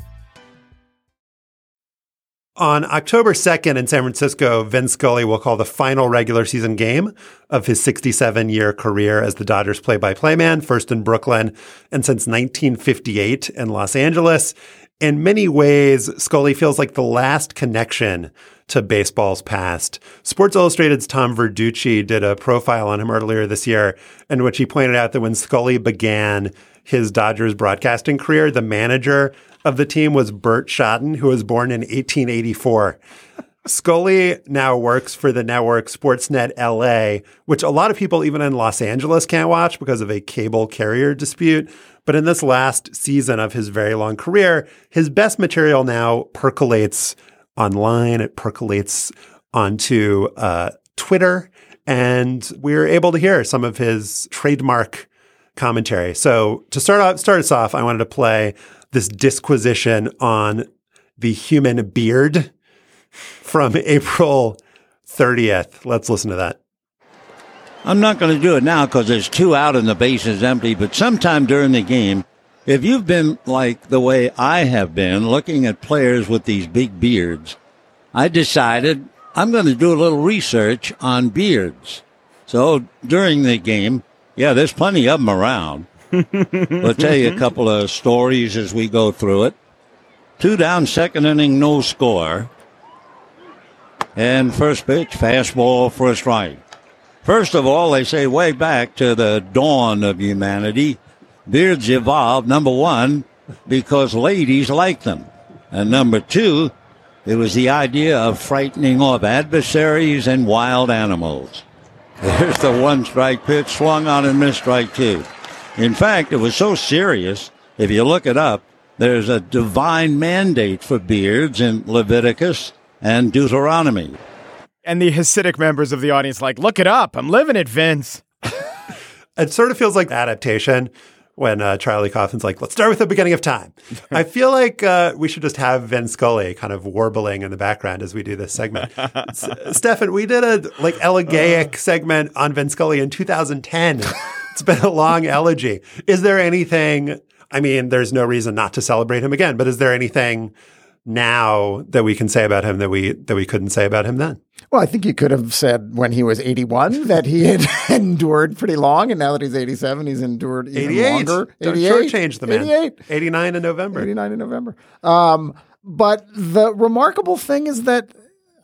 On October 2nd in San Francisco, Vin Scully will call the final regular season game of his 67 year career as the Dodgers play by play man, first in Brooklyn and since 1958 in Los Angeles. In many ways, Scully feels like the last connection to baseball's past. Sports Illustrated's Tom Verducci did a profile on him earlier this year in which he pointed out that when Scully began his Dodgers broadcasting career, the manager of the team was Burt Shotton, who was born in 1884. Scully now works for the network Sportsnet LA, which a lot of people, even in Los Angeles, can't watch because of a cable carrier dispute. But in this last season of his very long career, his best material now percolates online. It percolates onto uh, Twitter. And we're able to hear some of his trademark commentary. So to start off, start us off, I wanted to play this disquisition on the human beard from April 30th. Let's listen to that. I'm not going to do it now because there's two out and the base is empty, but sometime during the game, if you've been like the way I have been looking at players with these big beards, I decided I'm going to do a little research on beards. So during the game, yeah, there's plenty of them around. We'll tell you a couple of stories as we go through it. Two down, second inning, no score. And first pitch, fastball for a strike. First of all, they say way back to the dawn of humanity, beards evolved, number one, because ladies like them. And number two, it was the idea of frightening off adversaries and wild animals. There's the one strike pitch swung on and missed strike two. In fact, it was so serious, if you look it up, there's a divine mandate for beards in Leviticus and Deuteronomy. And the Hasidic members of the audience, like, look it up. I'm living it, Vince. It sort of feels like adaptation when uh, Charlie Kaufman's like, let's start with the beginning of time. I feel like uh, we should just have Vin Scully kind of warbling in the background as we do this segment. S- Stefan, we did a like elegaic segment on Vin Scully in 2010. it's been a long elegy. Is there anything, I mean, there's no reason not to celebrate him again, but is there anything now that we can say about him that we that we couldn't say about him then? Well, I think you could have said when he was 81 that he had endured pretty long, and now that he's 87, he's endured even 88. longer. Don't 88. shortchange the man. 88. 89 in November. 89 in November. Um, but the remarkable thing is that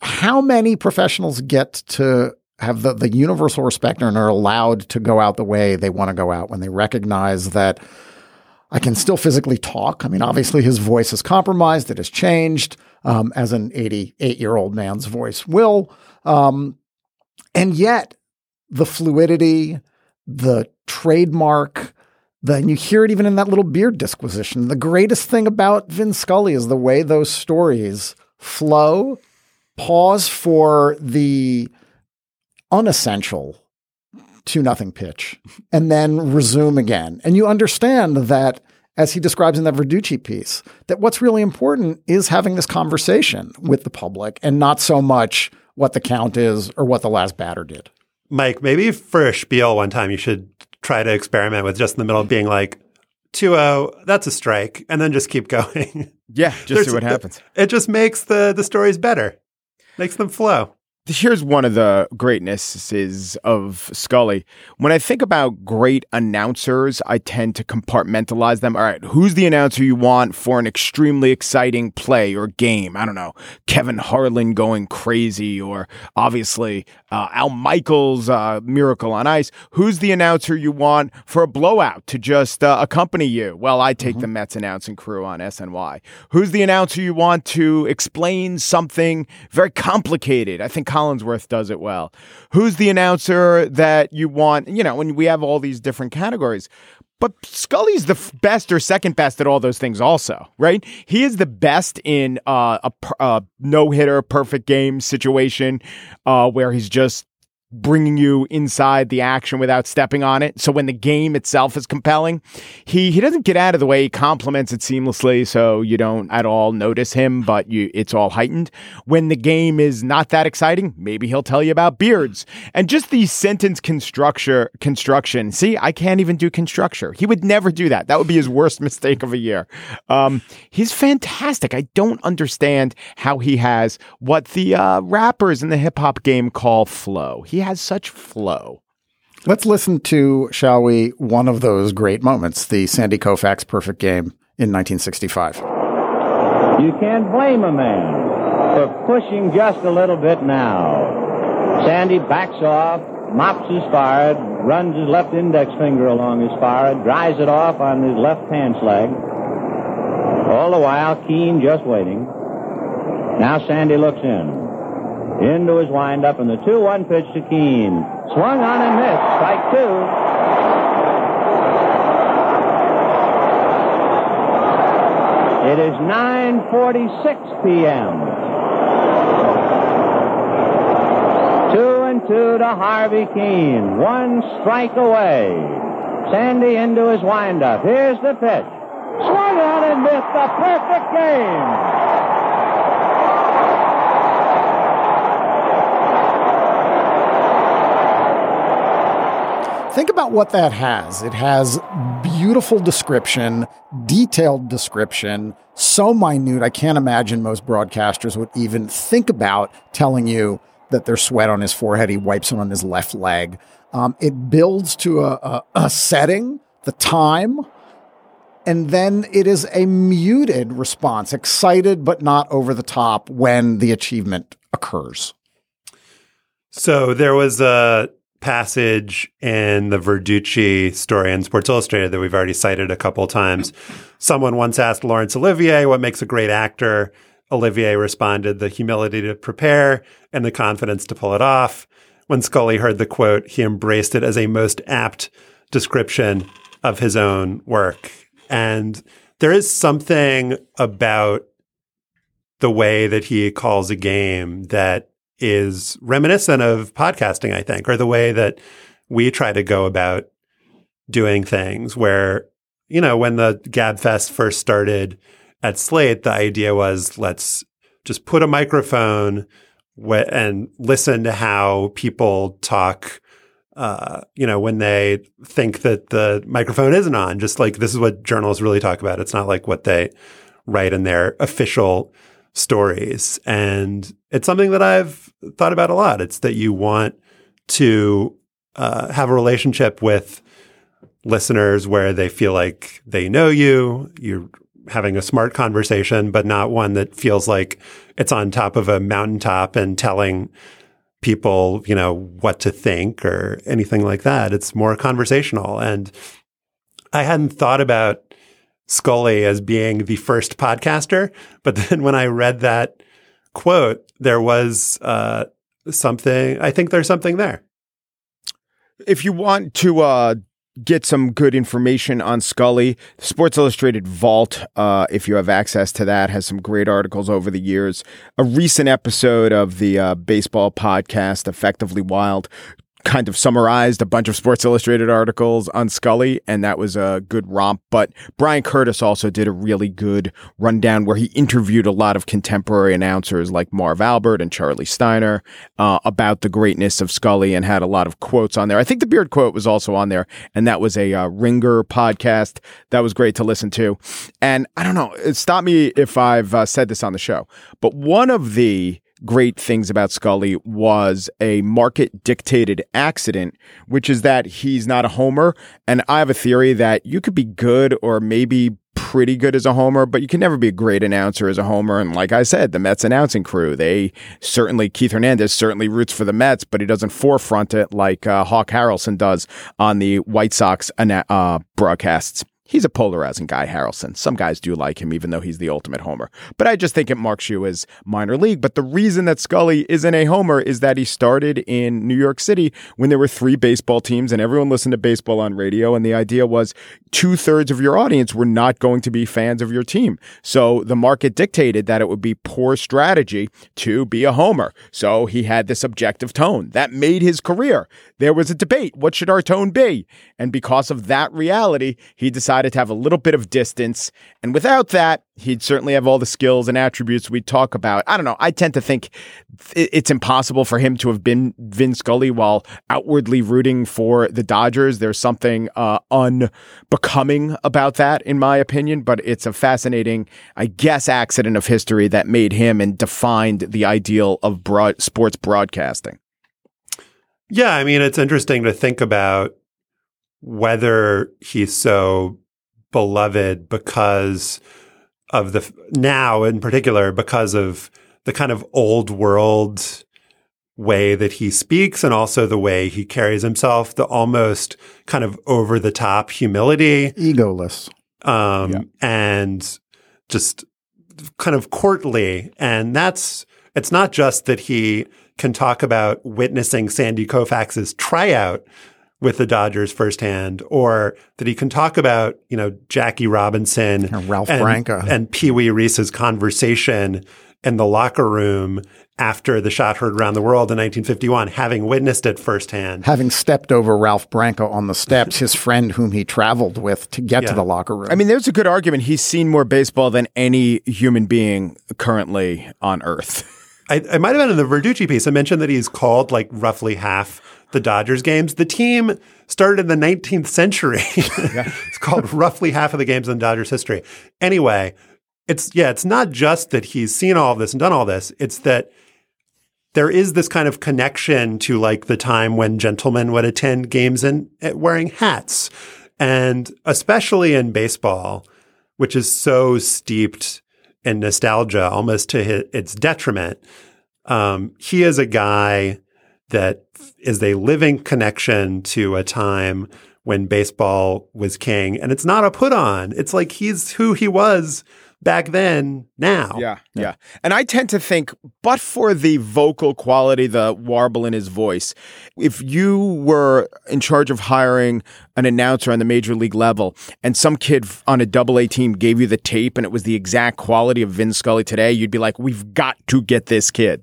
how many professionals get to have the, the universal respect and are allowed to go out the way they want to go out when they recognize that I can still physically talk. I mean, obviously his voice is compromised. It has changed um, as an 88 year old man's voice will. Um, and yet the fluidity, the trademark, then you hear it even in that little beard disquisition. The greatest thing about Vin Scully is the way those stories flow, pause for the unessential two nothing pitch and then resume again. And you understand that as he describes in that Verducci piece, that what's really important is having this conversation with the public and not so much what the count is or what the last batter did. Mike, maybe for a spiel one time you should try to experiment with just in the middle of being like 2-0, that's a strike, and then just keep going. Yeah, just see what happens. It just makes the the stories better. Makes them flow here's one of the greatnesses of Scully. When I think about great announcers, I tend to compartmentalize them. All right, who's the announcer you want for an extremely exciting play or game? I don't know, Kevin Harlan going crazy, or obviously uh, Al Michaels' uh, Miracle on Ice. Who's the announcer you want for a blowout to just uh, accompany you? Well, I take mm-hmm. the Mets announcing crew on SNY. Who's the announcer you want to explain something very complicated? I think Collinsworth does it well. Who's the announcer that you want? You know, and we have all these different categories. But Scully's the f- best or second best at all those things, also, right? He is the best in uh, a, a no hitter, perfect game situation uh, where he's just bringing you inside the action without stepping on it. So when the game itself is compelling, he he doesn't get out of the way. He complements it seamlessly, so you don't at all notice him, but you it's all heightened. When the game is not that exciting, maybe he'll tell you about beards and just the sentence construction. Construction. See, I can't even do construction. He would never do that. That would be his worst mistake of a year. Um, he's fantastic. I don't understand how he has what the uh, rappers in the hip hop game call flow. He has such flow. Let's listen to, shall we, one of those great moments, the Sandy Koufax perfect game in 1965. You can't blame a man for pushing just a little bit now. Sandy backs off, mops his forehead, runs his left index finger along his forehead, dries it off on his left pants leg. All the while, Kuenn just waiting. Now Sandy looks in into his windup, and the 2-1 pitch to Kuenn. Swung on and missed. Strike two. It is 9.46 p.m. Two and two to Harvey Kuenn. One strike away. Sandy into his windup. Here's the pitch. Swung on and missed. A perfect game. Think about what that has. It has beautiful description, detailed description, so minute. I can't imagine most broadcasters would even think about telling you that there's sweat on his forehead. He wipes it on his left leg. Um, it builds to a, a, a setting, the time, and then it is a muted response, excited but not over the top when the achievement occurs. So there was a passage in the Verducci story in Sports Illustrated that we've already cited a couple times. Someone once asked Laurence Olivier what makes a great actor. Olivier responded, the humility to prepare and the confidence to pull it off. When Scully heard the quote, he embraced it as a most apt description of his own work. And there is something about the way that he calls a game that is reminiscent of podcasting, I think, or the way that we try to go about doing things where, you know, when the GabFest first started at Slate, the idea was let's just put a microphone wh- and listen to how people talk. Uh, you know, when they think that the microphone isn't on, just like this is what journalists really talk about. It's not like what they write in their official stories. And it's something that I've thought about a lot. It's that you want to uh, have a relationship with listeners where they feel like they know you, you're having a smart conversation, but not one that feels like it's on top of a mountaintop and telling people, you know, what to think or anything like that. It's more conversational. And I hadn't thought about Scully as being the first podcaster, but then when I read that quote, there was uh, something. I think there's something there. If you want to uh, get some good information on Scully, Sports Illustrated Vault, uh, if you have access to that, has some great articles over the years. A recent episode of the uh, baseball podcast, Effectively Wild, kind of summarized a bunch of Sports Illustrated articles on Scully, and that was a good romp. But Bryan Curtis also did a really good rundown where he interviewed a lot of contemporary announcers like Marv Albert and Charlie Steiner uh, about the greatness of Scully and had a lot of quotes on there. I think the Beard quote was also on there, and that was a uh, Ringer podcast. That was great to listen to. And I don't know, stop me if I've uh, said this on the show, but one of the great things about Scully was a market dictated accident, which is that he's not a homer. And I have a theory that you could be good or maybe pretty good as a homer, but you can never be a great announcer as a homer. And like I said, the Mets announcing crew, they certainly, Keith Hernandez certainly roots for the Mets, but he doesn't forefront it like uh, Hawk Harrelson does on the White Sox uh, broadcasts. He's a polarizing guy, Harrelson. Some guys do like him, even though he's the ultimate homer. But I just think it marks you as minor league. But the reason that Scully isn't a homer is that he started in New York City when there were three baseball teams and everyone listened to baseball on radio. And the idea was two thirds of your audience were not going to be fans of your team. So the market dictated that it would be poor strategy to be a homer. So he had this objective tone that made his career. There was a debate. What should our tone be? And because of that reality, he decided decided to have a little bit of distance. And without that, he'd certainly have all the skills and attributes we talk about. I don't know. I tend to think it's impossible for him to have been Vin Scully while outwardly rooting for the Dodgers. There's something uh, unbecoming about that, in my opinion, but it's a fascinating, I guess, accident of history that made him and defined the ideal of broad sports broadcasting. Yeah, I mean, it's interesting to think about whether he's so beloved because of the now in particular because of the kind of old world way that he speaks and also the way he carries himself, the almost kind of over the top humility, egoless, um, yeah. and just kind of courtly. And that's it's not just that he can talk about witnessing Sandy Koufax's tryout with the Dodgers firsthand, or that he can talk about, you know, Jackie Robinson and Ralph and, Branca and Pee Wee Reese's conversation in the locker room after the shot heard around the world in 1951, having witnessed it firsthand. Having stepped over Ralph Branca on the steps, his friend whom he traveled with to get yeah. to the locker room. I mean, there's a good argument. He's seen more baseball than any human being currently on Earth. I, I might have been in the Verducci piece. I mentioned that he's called like roughly half the Dodgers games. The team started in the 19th century. it's called roughly half of the games in Dodgers history. Anyway, it's yeah, it's not just that he's seen all of this and done all this. It's that there is this kind of connection to like the time when gentlemen would attend games and eh, wearing hats. And especially in baseball, which is so steeped in nostalgia almost to its detriment. Um, he is a guy that is a living connection to a time when baseball was king. And it's not a put on. It's like he's who he was back then now. Yeah, yeah, yeah. And I tend to think, but for the vocal quality, the warble in his voice, if you were in charge of hiring an announcer on the major league level and some kid on a double A team gave you the tape and it was the exact quality of Vin Scully today, you'd be like, we've got to get this kid.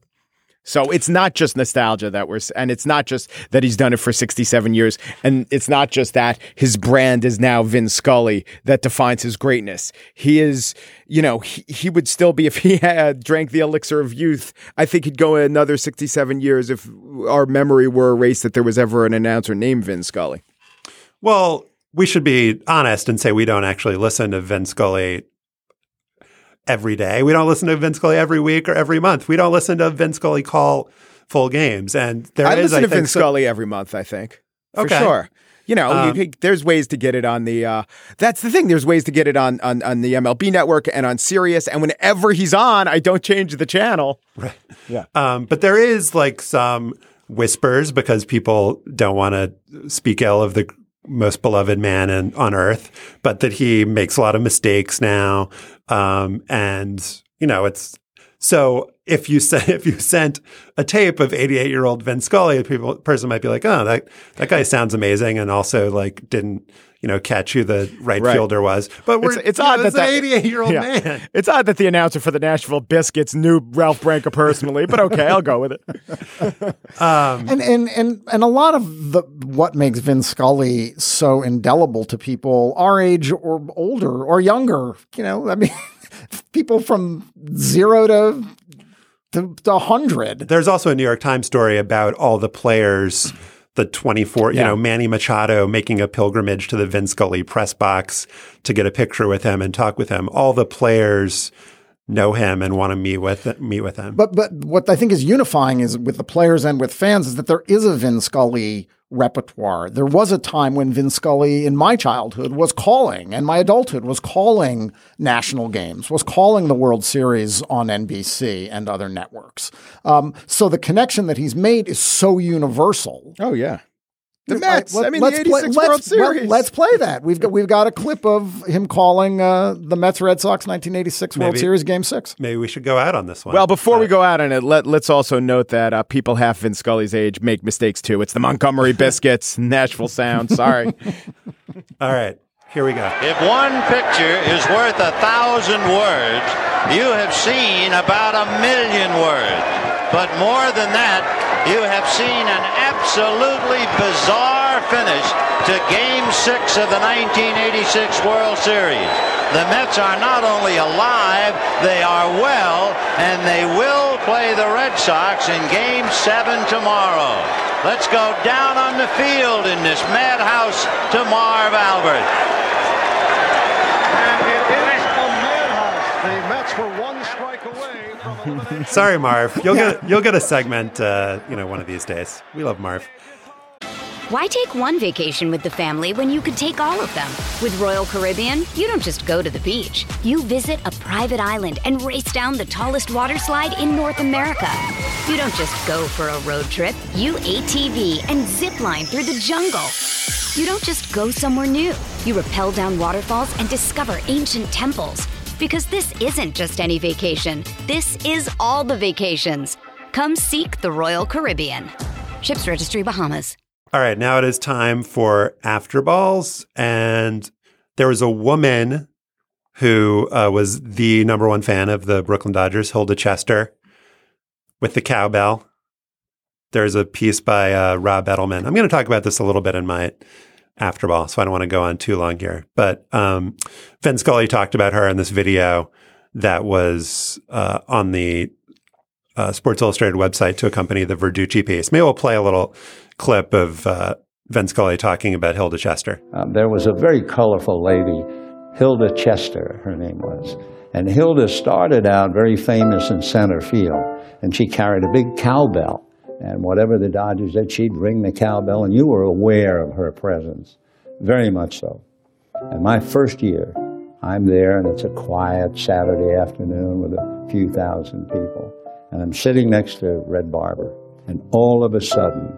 So it's not just nostalgia that we're, and it's not just that he's done it for 67 years. And it's not just that his brand is now Vin Scully that defines his greatness. He is, you know, he, he would still be, if he had drank the elixir of youth, I think he'd go another 67 years if our memory were erased that there was ever an announcer named Vin Scully. Well, we should be honest and say we don't actually listen to Vin Scully every day. We don't listen to Vin Scully every week or every month. We don't listen to Vin Scully call full games. And there I is, listen I to think, Vin Scully every month. I think for okay. sure. You know, Um, you there's ways to get it on the. Uh, that's the thing. There's ways to get it on, on on the MLB Network and on Sirius. And whenever he's on, I don't change the channel. Right. Yeah. Um, but there is like some whispers because people don't want to speak ill of the most beloved man in, on earth, but that he makes a lot of mistakes now. Um, and you know, it's so if you sent if you sent a tape of 88 year old Vin Scully, a people person might be like, oh, that that guy sounds amazing, and also like didn't you know catch who the right, Right. fielder was. But we're it's, it's you know, odd that it's an that 88 year old Yeah. man. It's odd that the announcer for the Nashville Biscuits knew Ralph Branca personally, but okay, I'll go with it. Um, and and and and a lot of the what makes Vin Scully so indelible to people our age or older or younger, you know, I mean, people from zero to to, to hundred. There's also a New York Times story about all the players, the 24, you know, Manny Machado making a pilgrimage to the Vin Scully press box to get a picture with him and talk with him. All the players know him and want to meet with meet with him. But but what I think is unifying is with the players and with fans is that there is a Vin Scully repertoire. There was a time when Vin Scully in my childhood was calling and my adulthood was calling national games, was calling the World Series on NBC and other networks. Um, so the connection that he's made is so universal. Oh yeah. The Mets. I mean, the let's 86 play, World let's, let- Series. let's play that. We've got we've got a clip of him calling uh, the Mets Red Sox 1986 World Series Game Six. Maybe we should go out on this one. Well, before we go out on it, let, let's also note that uh, people half Vin Scully's age make mistakes too. It's the Montgomery Biscuits, Nashville Sound. Sorry. All right, here we go. If one picture is worth a thousand words, you have seen about a million words. But more than that, you have seen an absolutely bizarre finish to Game 6 of the 1986 World Series. The Mets are not only alive, they are well, and they will play the Red Sox in Game 7 tomorrow. Let's go down on the field in this madhouse to Marv Albert. And it is a madhouse. The Mets were one strike Sorry, Marv. You'll get you'll get a segment, uh, you know, one of these days. We love Marv. Why take one vacation with the family when you could take all of them? With Royal Caribbean, you don't just go to the beach. You visit a private island and race down the tallest water slide in North America. You don't just go for a road trip. You ATV and zip line through the jungle. You don't just go somewhere new. You rappel down waterfalls and discover ancient temples. Because this isn't just any vacation. This is all the vacations. Come seek the Royal Caribbean. Ships Registry Bahamas. All right, now it is time for after balls, and there was a woman who uh, was the number one fan of the Brooklyn Dodgers, Hilda Chester, with the cowbell. There's a piece by uh, Rob Edelman. I'm going to talk about this a little bit in my after ball, so I don't want to go on too long here. But um, Scully talked about her in this video that was uh, on the uh, Sports Illustrated website to accompany the Verducci piece. Maybe we'll play a little clip of uh, Scully talking about Hilda Chester. Um, there was a very colorful lady, Hilda Chester, her name was. And Hilda started out very famous in center field, and she carried a big cowbell. And whatever the Dodgers did, she'd ring the cowbell, and you were aware of her presence, very much so. And my first year, I'm there, and it's a quiet Saturday afternoon with a few thousand people. And I'm sitting next to Red Barber, and all of a sudden,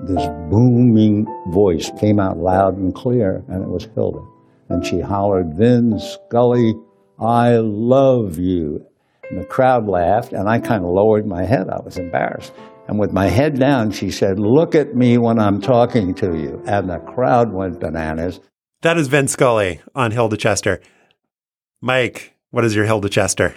this booming voice came out loud and clear, and it was Hilda. And she hollered, Vin Scully, I love you. And the crowd laughed, and I kind of lowered my head. I was embarrassed. And with my head down, she said, Look at me when I'm talking to you. And the crowd went bananas. That is Vin Scully on Hilda Chester. Mike, what is your Hilda Chester?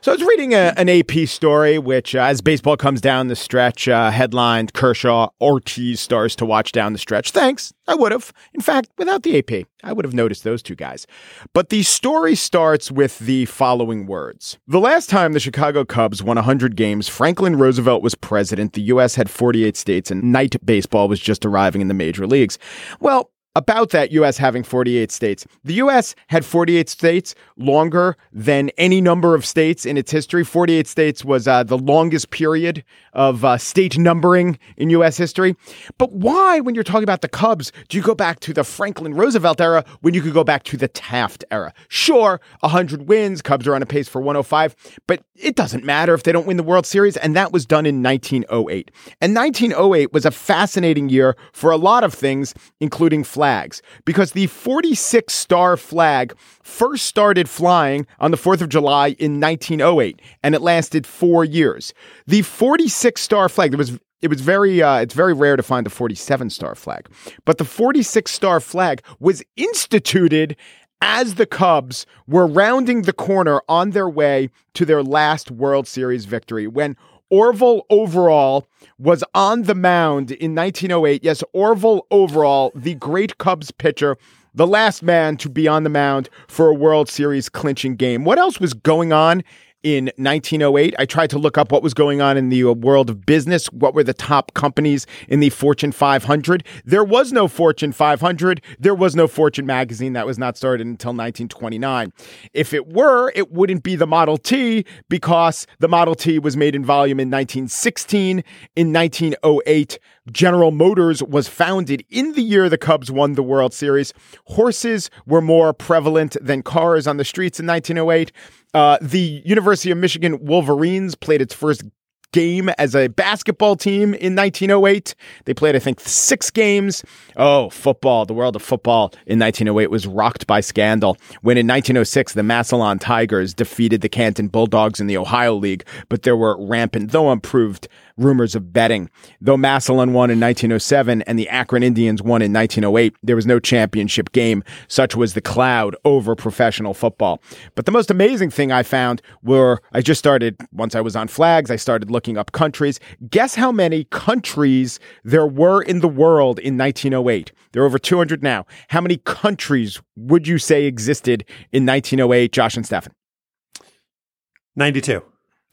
So I was reading a, an AP story, which, uh, as baseball comes down the stretch, uh, headlined Kershaw Ortiz stars to watch down the stretch. Thanks. I would have. In fact, without the AP, I would have noticed those two guys. But the story starts with the following words The last time the Chicago Cubs won 100 games, Franklin Roosevelt was president. The U.S. had 48 states, and night baseball was just arriving in the major leagues. Well, about that U.S. having 48 states. The U.S. had 48 states longer than any number of states in its history. 48 states was uh, the longest period of uh, state numbering in U.S. history. But why, when you're talking about the Cubs, do you go back to the Franklin Roosevelt era when you could go back to the Taft era? Sure, 100 wins, Cubs are on a pace for 105, but it doesn't matter if they don't win the World Series. And that was done in 1908. And 1908 was a fascinating year for a lot of things, including flags, because the 46 star flag first started flying on the 4th of July in 1908, and it lasted four years. The 46 star flag, there was it was very uh, it's very rare to find the 47 star flag but the 46 star flag was instituted as the Cubs were rounding the corner on their way to their last World Series victory when Orville Overall was on the mound in 1908. Yes, Orville Overall, the great Cubs pitcher, the last man to be on the mound for a World Series clinching game. What else was going on in 1908. I tried to look up what was going on in the uh, world of business. What were the top companies in the Fortune 500? There was no Fortune 500. There was no Fortune magazine that was not started until 1929. If it were, it wouldn't be the Model T because the Model T was made in volume in 1916. In 1908, General Motors was founded in the year the Cubs won the World Series. Horses were more prevalent than cars on the streets in 1908. Uh, the University of Michigan Wolverines played its first game as a basketball team in 1908. They played, I think, six games. Oh, football. The world of football in 1908 was rocked by scandal when in 1906, the Massillon Tigers defeated the Canton Bulldogs in the Ohio League, but there were rampant, though unproved, rumors of betting. Though Massillon won in 1907 and the Akron Indians won in 1908, there was no championship game. Such was the cloud over professional football. But the most amazing thing I found were I just started, once I was on flags, I started looking up countries. Guess how many countries there were in the world in 1908? There are over 200 now. How many countries would you say existed in 1908, Josh and Stefan? 92.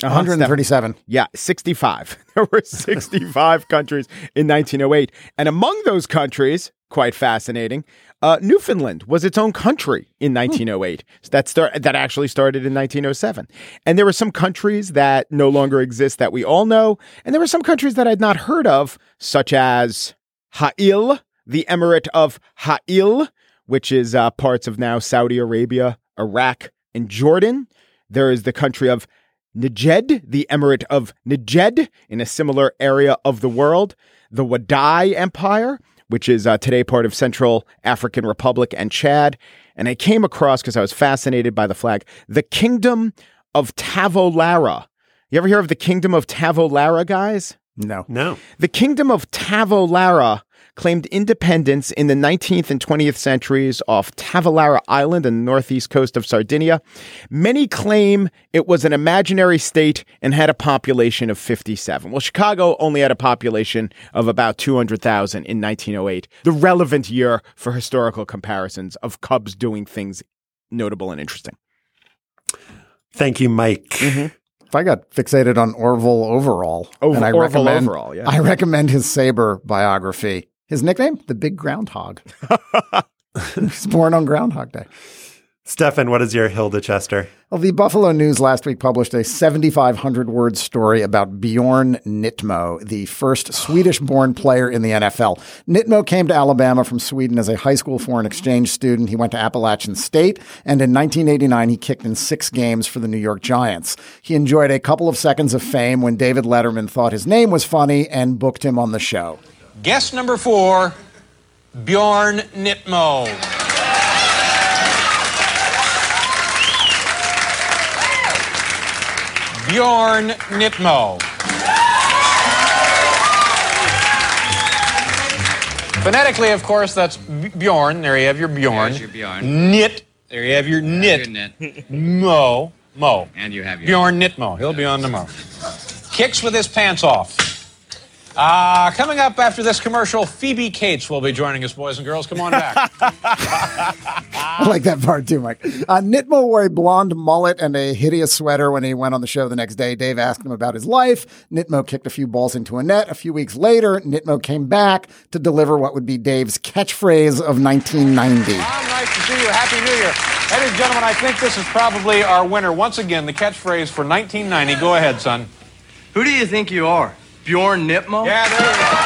137. Yeah, 65. There were 65 countries in 1908. And among those countries, quite fascinating, uh, Newfoundland was its own country in 1908. So that, start, that actually started in 1907. And there were some countries that no longer exist that we all know. And there were some countries that I'd not heard of, such as Ha'il, the Emirate of Ha'il, which is uh, parts of now Saudi Arabia, Iraq, and Jordan. There is the country of Najd, the Emirate of Najd, in a similar area of the world, the Wadai Empire, which is uh, today part of Central African Republic and Chad. And I came across, because I was fascinated by the flag, the Kingdom of Tavolara. You ever hear of the Kingdom of Tavolara, guys? No. No. The Kingdom of Tavolara claimed independence in the 19th and 20th centuries off Tavolara Island and the northeast coast of Sardinia. Many claim it was an imaginary state and had a population of 57. Well, Chicago only had a population of about 200,000 in 1908, the relevant year for historical comparisons of Cubs doing things notable and interesting. Thank you, Mike. Mm-hmm. I got fixated on Orville Overall, Over- and I Orville recommend, Overall, yeah. I recommend his SABR biography. His nickname, the Big Groundhog. He's born on Groundhog Day. Stefan, what is your Hilda Chester? Well, the Buffalo News last week published a 7,500 word story about Bjorn Nittmo, the first Swedish born player in the NFL. Nittmo came to Alabama from Sweden as a high school foreign exchange student. He went to Appalachian State, and in 1989, he kicked in six games for the New York Giants. He enjoyed a couple of seconds of fame when David Letterman thought his name was funny and booked him on the show. Guest number four, Bjorn Nittmo. Bjorn Nittmo. Phonetically, of course, that's Bjorn. There you have your Bjorn. There's your Bjorn. Knit. There you have your knit. Mo. Mo. And you have your Bjorn Nittmo. He'll be on tomorrow. Kicks with his pants off. Uh, coming up after this commercial, Phoebe Cates will be joining us, boys and girls. Come on back. I like that part too, Mike. Uh, Nittmo wore a blonde mullet and a hideous sweater when he went on the show the next day. Dave asked him about his life. Nittmo kicked a few balls into a net. A few weeks later, Nittmo came back to deliver what would be Dave's catchphrase of 1990. Tom, nice to see you. Happy New Year. Ladies and gentlemen, I think this is probably our winner. Once again, the catchphrase for 1990. Go ahead, son. Who do you think you are? Bjorn Nittmo? Yeah, there you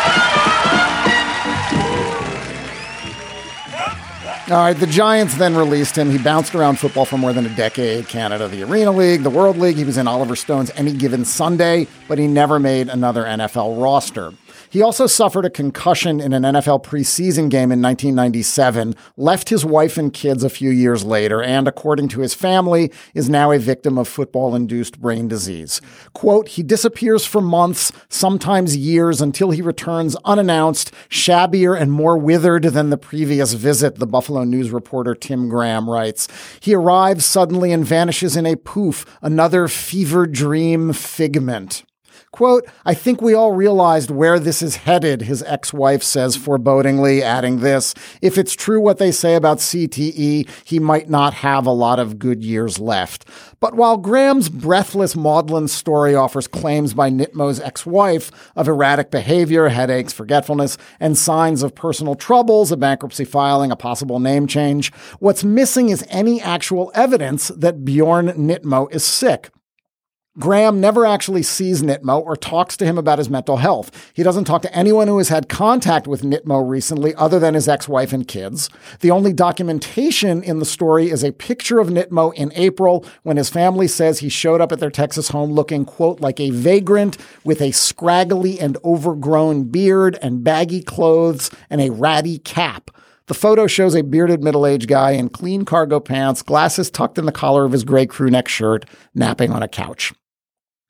All right, the Giants then released him. He bounced around football for more than a decade Canada, the Arena League, the World League. He was in Oliver Stone's Any Given Sunday, but he never made another NFL roster. He also suffered a concussion in an NFL preseason game in 1997, left his wife and kids a few years later, and according to his family, is now a victim of football induced brain disease. Quote, he disappears for months, sometimes years, until he returns unannounced, shabbier and more withered than the previous visit, the Buffalo News reporter Tim Graham writes. He arrives suddenly and vanishes in a poof, another fever dream figment. Quote, I think we all realized where this is headed, his ex wife says forebodingly, adding this If it's true what they say about CTE, he might not have a lot of good years left. But while Graham's breathless maudlin story offers claims by Nittmo's ex wife of erratic behavior, headaches, forgetfulness, and signs of personal troubles, a bankruptcy filing, a possible name change, what's missing is any actual evidence that Bjorn Nittmo is sick. Graham never actually sees Nittmo or talks to him about his mental health. He doesn't talk to anyone who has had contact with Nittmo recently other than his ex wife and kids. The only documentation in the story is a picture of Nittmo in April when his family says he showed up at their Texas home looking, quote, like a vagrant with a scraggly and overgrown beard and baggy clothes and a ratty cap. The photo shows a bearded middle aged guy in clean cargo pants, glasses tucked in the collar of his gray crew neck shirt, napping on a couch.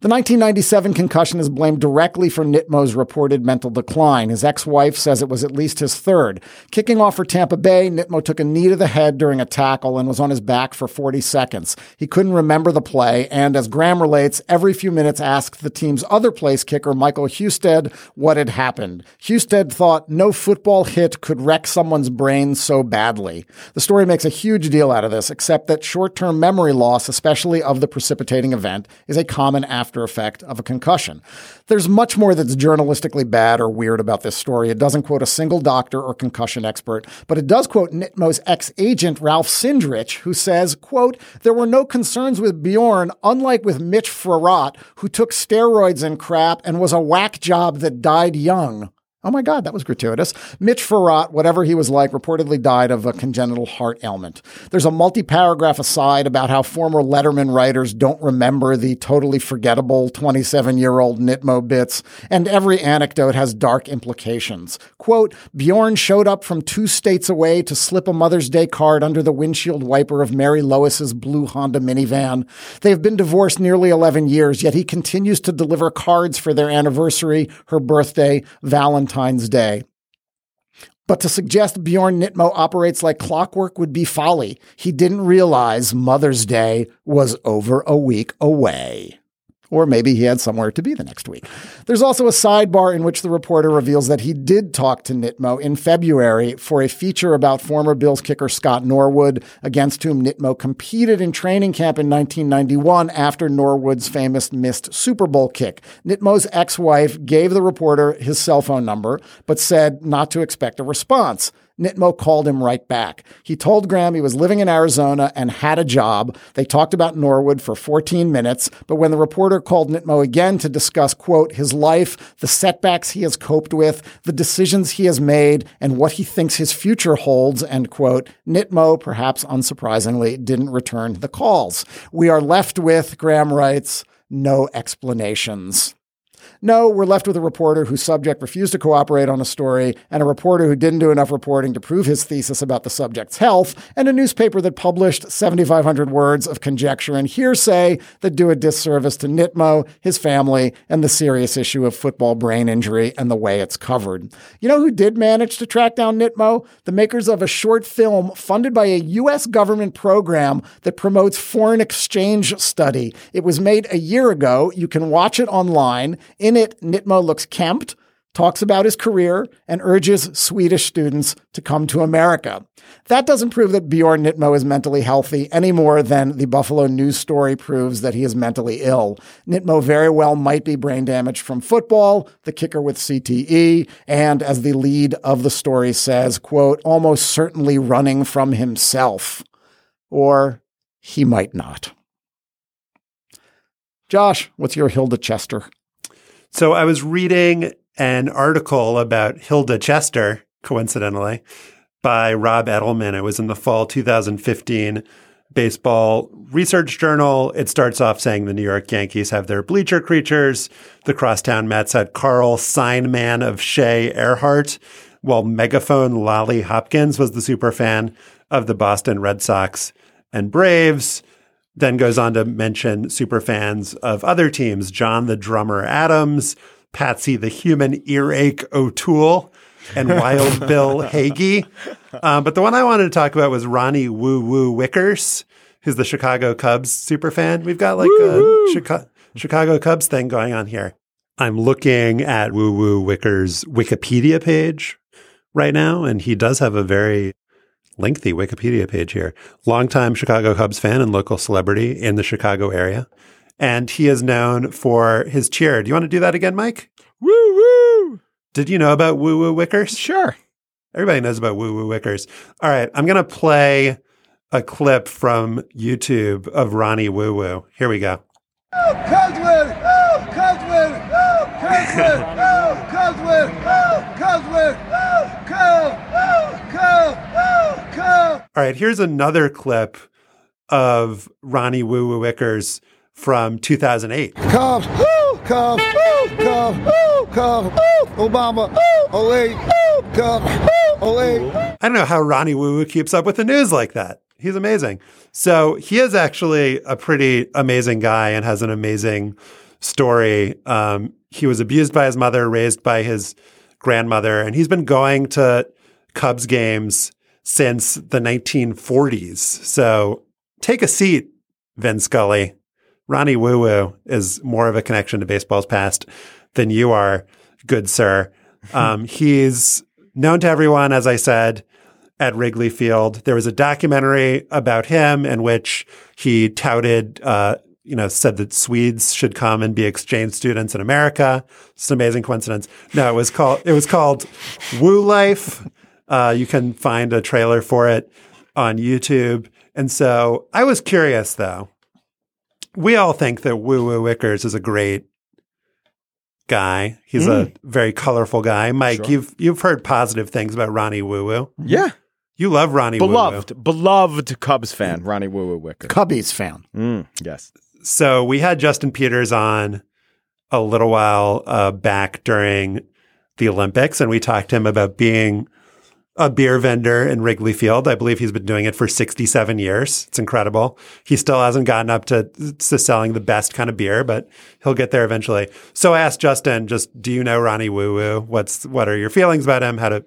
The 1997 concussion is blamed directly for Nittmo's reported mental decline. His ex wife says it was at least his third. Kicking off for Tampa Bay, Nittmo took a knee to the head during a tackle and was on his back for 40 seconds. He couldn't remember the play, and as Graham relates, every few minutes asked the team's other place kicker, Michael Husted, what had happened. Husted thought no football hit could wreck someone's brain so badly. The story makes a huge deal out of this, except that short term memory loss, especially of the precipitating event, is a common after after effect of a concussion. There's much more that's journalistically bad or weird about this story. It doesn't quote a single doctor or concussion expert, but it does quote Nittmo's ex-agent Ralph Cindrich, who says, quote, there were no concerns with Bjorn, unlike with Mitch Frerotte, who took steroids and crap and was a whack job that died young. Oh my God, that was gratuitous. Mitch Frerotte, whatever he was like, reportedly died of a congenital heart ailment. There's a multi paragraph aside about how former Letterman writers don't remember the totally forgettable 27 year old Nittmo bits, and every anecdote has dark implications. Quote Bjorn showed up from two states away to slip a Mother's Day card under the windshield wiper of Mary Lois's blue Honda minivan. They've been divorced nearly 11 years, yet he continues to deliver cards for their anniversary, her birthday, Valentine's Valentine's Day. But to suggest Bjorn Nittmo operates like clockwork would be folly. He didn't realize Mother's Day was over a week away. Or maybe he had somewhere to be the next week. There's also a sidebar in which the reporter reveals that he did talk to Nittmo in February for a feature about former Bills kicker Scott Norwood, against whom Nittmo competed in training camp in 1991 after Norwood's famous missed Super Bowl kick. Nittmo's ex wife gave the reporter his cell phone number, but said not to expect a response. Nittmo called him right back. He told Graham he was living in Arizona and had a job. They talked about Norwood for 14 minutes, but when the reporter called Nittmo again to discuss, quote, his life, the setbacks he has coped with, the decisions he has made, and what he thinks his future holds, end quote, Nittmo, perhaps unsurprisingly, didn't return the calls. We are left with, Graham writes, no explanations. No, we're left with a reporter whose subject refused to cooperate on a story, and a reporter who didn't do enough reporting to prove his thesis about the subject's health, and a newspaper that published 7,500 words of conjecture and hearsay that do a disservice to Nittmo, his family, and the serious issue of football brain injury and the way it's covered. You know who did manage to track down Nittmo? The makers of a short film funded by a U.S. government program that promotes foreign exchange study. It was made a year ago. You can watch it online. In it, Nittmo looks kempt, talks about his career, and urges Swedish students to come to America. That doesn't prove that Bjorn Nittmo is mentally healthy any more than the Buffalo News story proves that he is mentally ill. Nittmo very well might be brain damaged from football, the kicker with CTE, and as the lead of the story says, quote, almost certainly running from himself. Or he might not. Josh, what's your Hilda Chester? So I was reading an article about Hilda Chester, coincidentally, by Rob Edelman. It was in the fall 2015 baseball research journal. It starts off saying the New York Yankees have their bleacher creatures. The crosstown Mets had Karl Signman of Shea Ehrhardt, while megaphone Lolly Hopkins was the super fan of the Boston Red Sox and Braves. Then goes on to mention super fans of other teams, John the Drummer Adams, Patsy the Human Earache O'Toole, and Wild Bill Hagy. Um, but the one I wanted to talk about was Ronnie Woo Woo Wickers, who's the Chicago Cubs super fan. We've got like a Chica- Chicago Cubs thing going on here. I'm looking at Woo Woo Wickers' Wikipedia page right now, and he does have a very lengthy Wikipedia page here. Longtime Chicago Cubs fan and local celebrity in the Chicago area. And he is known for his cheer. Do you want to do that again, Mike? Woo woo! Did you know about Woo Woo Wickers? Sure. Everybody knows about Woo Woo Wickers. All right, I'm going to play a clip from YouTube of Ronnie Woo Woo. Here we go. Cubs win! Oh, Cubs! Oh, Cubs! Oh, Cubs win! Oh, Cubs win! Oh, Cubs! Oh, Cubs! Oh, Cubs! All right, here's another clip of Ronnie Woo Woo Wickers from 2008. Cubs! Woo! Cubs! Woo! Cubs! Woo! Cubs! Woo! Obama! Woo! 08! Woo! Cubs! Woo! 08! I don't know how Ronnie Woo Woo keeps up with the news like that. He's amazing. So he is actually a pretty amazing guy and has an amazing story. Um, he was abused by his mother, raised by his grandmother, and he's been going to Cubs games since the 1940s. So take a seat, Vin Scully. Ronnie Woo Woo is more of a connection to baseball's past than you are, good sir. Um, he's known to everyone, as I said, at Wrigley Field. There was a documentary about him in which he touted, uh, you know, said that Swedes should come and be exchange students in America. It's an amazing coincidence. No, it was called it was called Woo Life. Uh, you can find a trailer for it on YouTube. And so I was curious though. We all think that Woo Woo Wickers is a great guy. He's a Mm. very colorful guy. Mike, Sure. you've you've heard positive things about Ronnie Woo Woo. Yeah. You love Ronnie Woo Woo. Beloved, beloved Cubs fan, Ronnie Woo Woo Wicker. Cubbies fan. Mm, yes. So we had Justin Peters on a little while uh, back during the Olympics, and we talked to him about being a beer vendor in Wrigley Field. I believe he's been doing it for 67 years. It's incredible. He still hasn't gotten up to, to selling the best kind of beer, but he'll get there eventually. So I asked Justin, just do you know Ronnie Woo Woo? What's what are your feelings about him? How to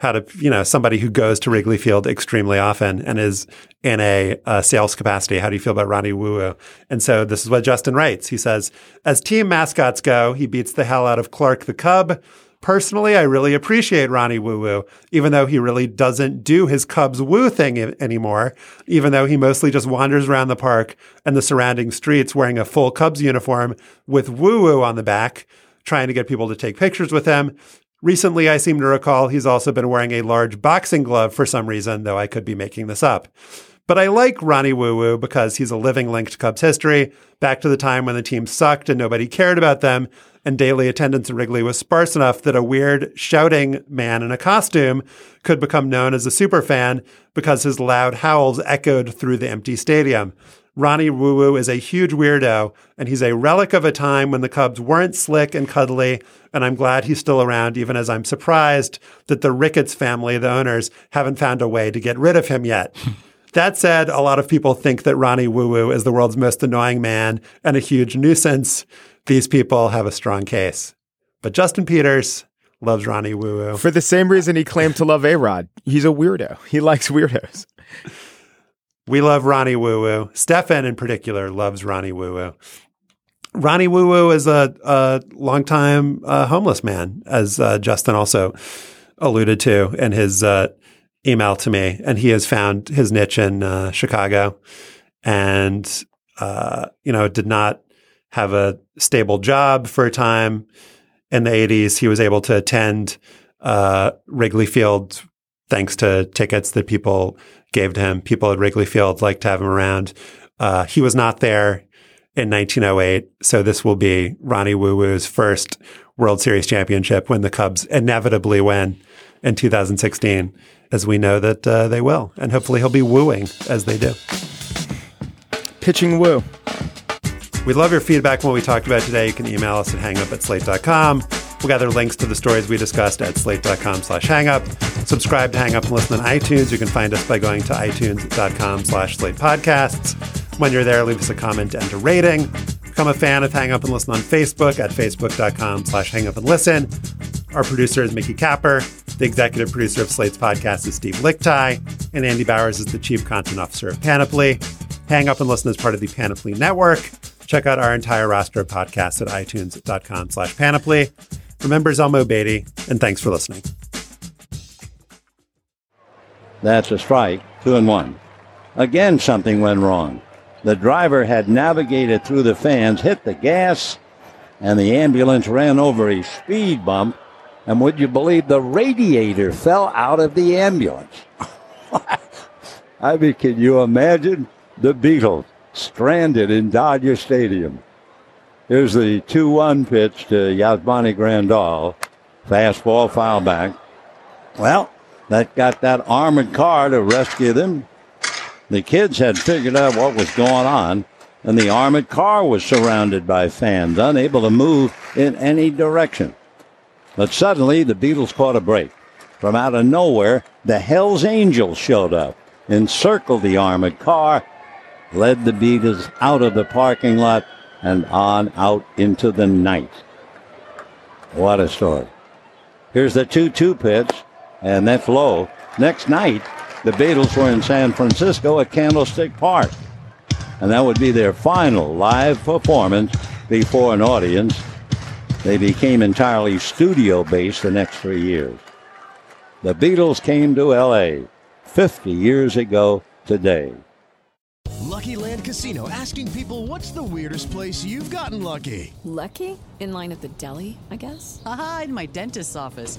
how to you know somebody who goes to Wrigley Field extremely often and is in a, uh sales capacity. How do you feel about Ronnie Woo Woo? And so this is what Justin writes. He says, as team mascots go, he beats the hell out of Clark the Cub. Personally, I really appreciate Ronnie Woo Woo, even though he really doesn't do his Cubs woo thing i- anymore, even though he mostly just wanders around the park and the surrounding streets wearing a full Cubs uniform with Woo Woo on the back, trying to get people to take pictures with him. Recently, I seem to recall he's also been wearing a large boxing glove for some reason, though I could be making this up. But I like Ronnie Woo Woo because he's a living link to Cubs history, back to the time when the team sucked and nobody cared about them, and daily attendance at Wrigley was sparse enough that a weird shouting man in a costume could become known as a superfan because his loud howls echoed through the empty stadium. Ronnie Woo Woo is a huge weirdo, and he's a relic of a time when the Cubs weren't slick and cuddly. And I'm glad he's still around, even as I'm surprised that the Ricketts family, the owners, haven't found a way to get rid of him yet. That said, a lot of people think that Ronnie Woo Woo is the world's most annoying man and a huge nuisance. These people have a strong case. But Justin Peters loves Ronnie Woo Woo. For the same reason he claimed to love A Rod. He's a weirdo. He likes weirdos. We love Ronnie Woo Woo. Stefan, in particular, loves Ronnie Woo Woo. Ronnie Woo Woo is a, a longtime uh, homeless man, as uh, Justin also alluded to in his uh, email to me. And he has found his niche in uh, Chicago and, uh, you know, did not have a stable job for a time in the 80s. He was able to attend uh, Wrigley Field thanks to tickets that people gave to him. People at Wrigley Field liked to have him around. Uh, he was not there in 1908. So this will be Ronnie Woo Woo's first World Series championship when the Cubs inevitably win in 2016, as we know that uh, they will. And hopefully he'll be wooing as they do. Pitching woo. We love your feedback on what we talked about today. You can email us at hangup at slate.com. We'll gather links to the stories we discussed at slate.com slash hangup. Subscribe to Hang Up and listen on iTunes. You can find us by going to itunes.com slash slate podcasts. When you're there, leave us a comment and a rating. Become a fan of Hang Up and Listen on Facebook at facebook.com slash hang up and listen. Our producer is Mickey Capper. The executive producer of Slate's podcast is Steve Lickteig. And Andy Bowers is the chief content officer of Panoply. Hang Up and Listen is part of the Panoply Network. Check out our entire roster of podcasts at itunes.com slash panoply. Remember Zelmo Beatty, and thanks for listening. That's a strike, two and one. Again, something went wrong. The driver had navigated through the fans, hit the gas, and the ambulance ran over a speed bump. And would you believe the radiator fell out of the ambulance? I mean, can you imagine the Beatles stranded in Dodger Stadium? Here's the 2 1 pitch to Yasmani Grandal. Fastball, foul back. Well, that got that armored car to rescue them. The kids had figured out what was going on, and the armored car was surrounded by fans, unable to move in any direction. But suddenly, the Beatles caught a break. From out of nowhere, the Hells Angels showed up, encircled the armored car, led the Beatles out of the parking lot and on out into the night. What a story. Here's the 2 2 pitch, and that's low. Next night, the Beatles were in San Francisco at Candlestick Park. And that would be their final live performance before an audience. They became entirely studio based the next three years. The Beatles came to LA 50 years ago today. Lucky Land Casino asking people what's the weirdest place you've gotten lucky? Lucky? In line at the deli, I guess? Aha, in my dentist's office.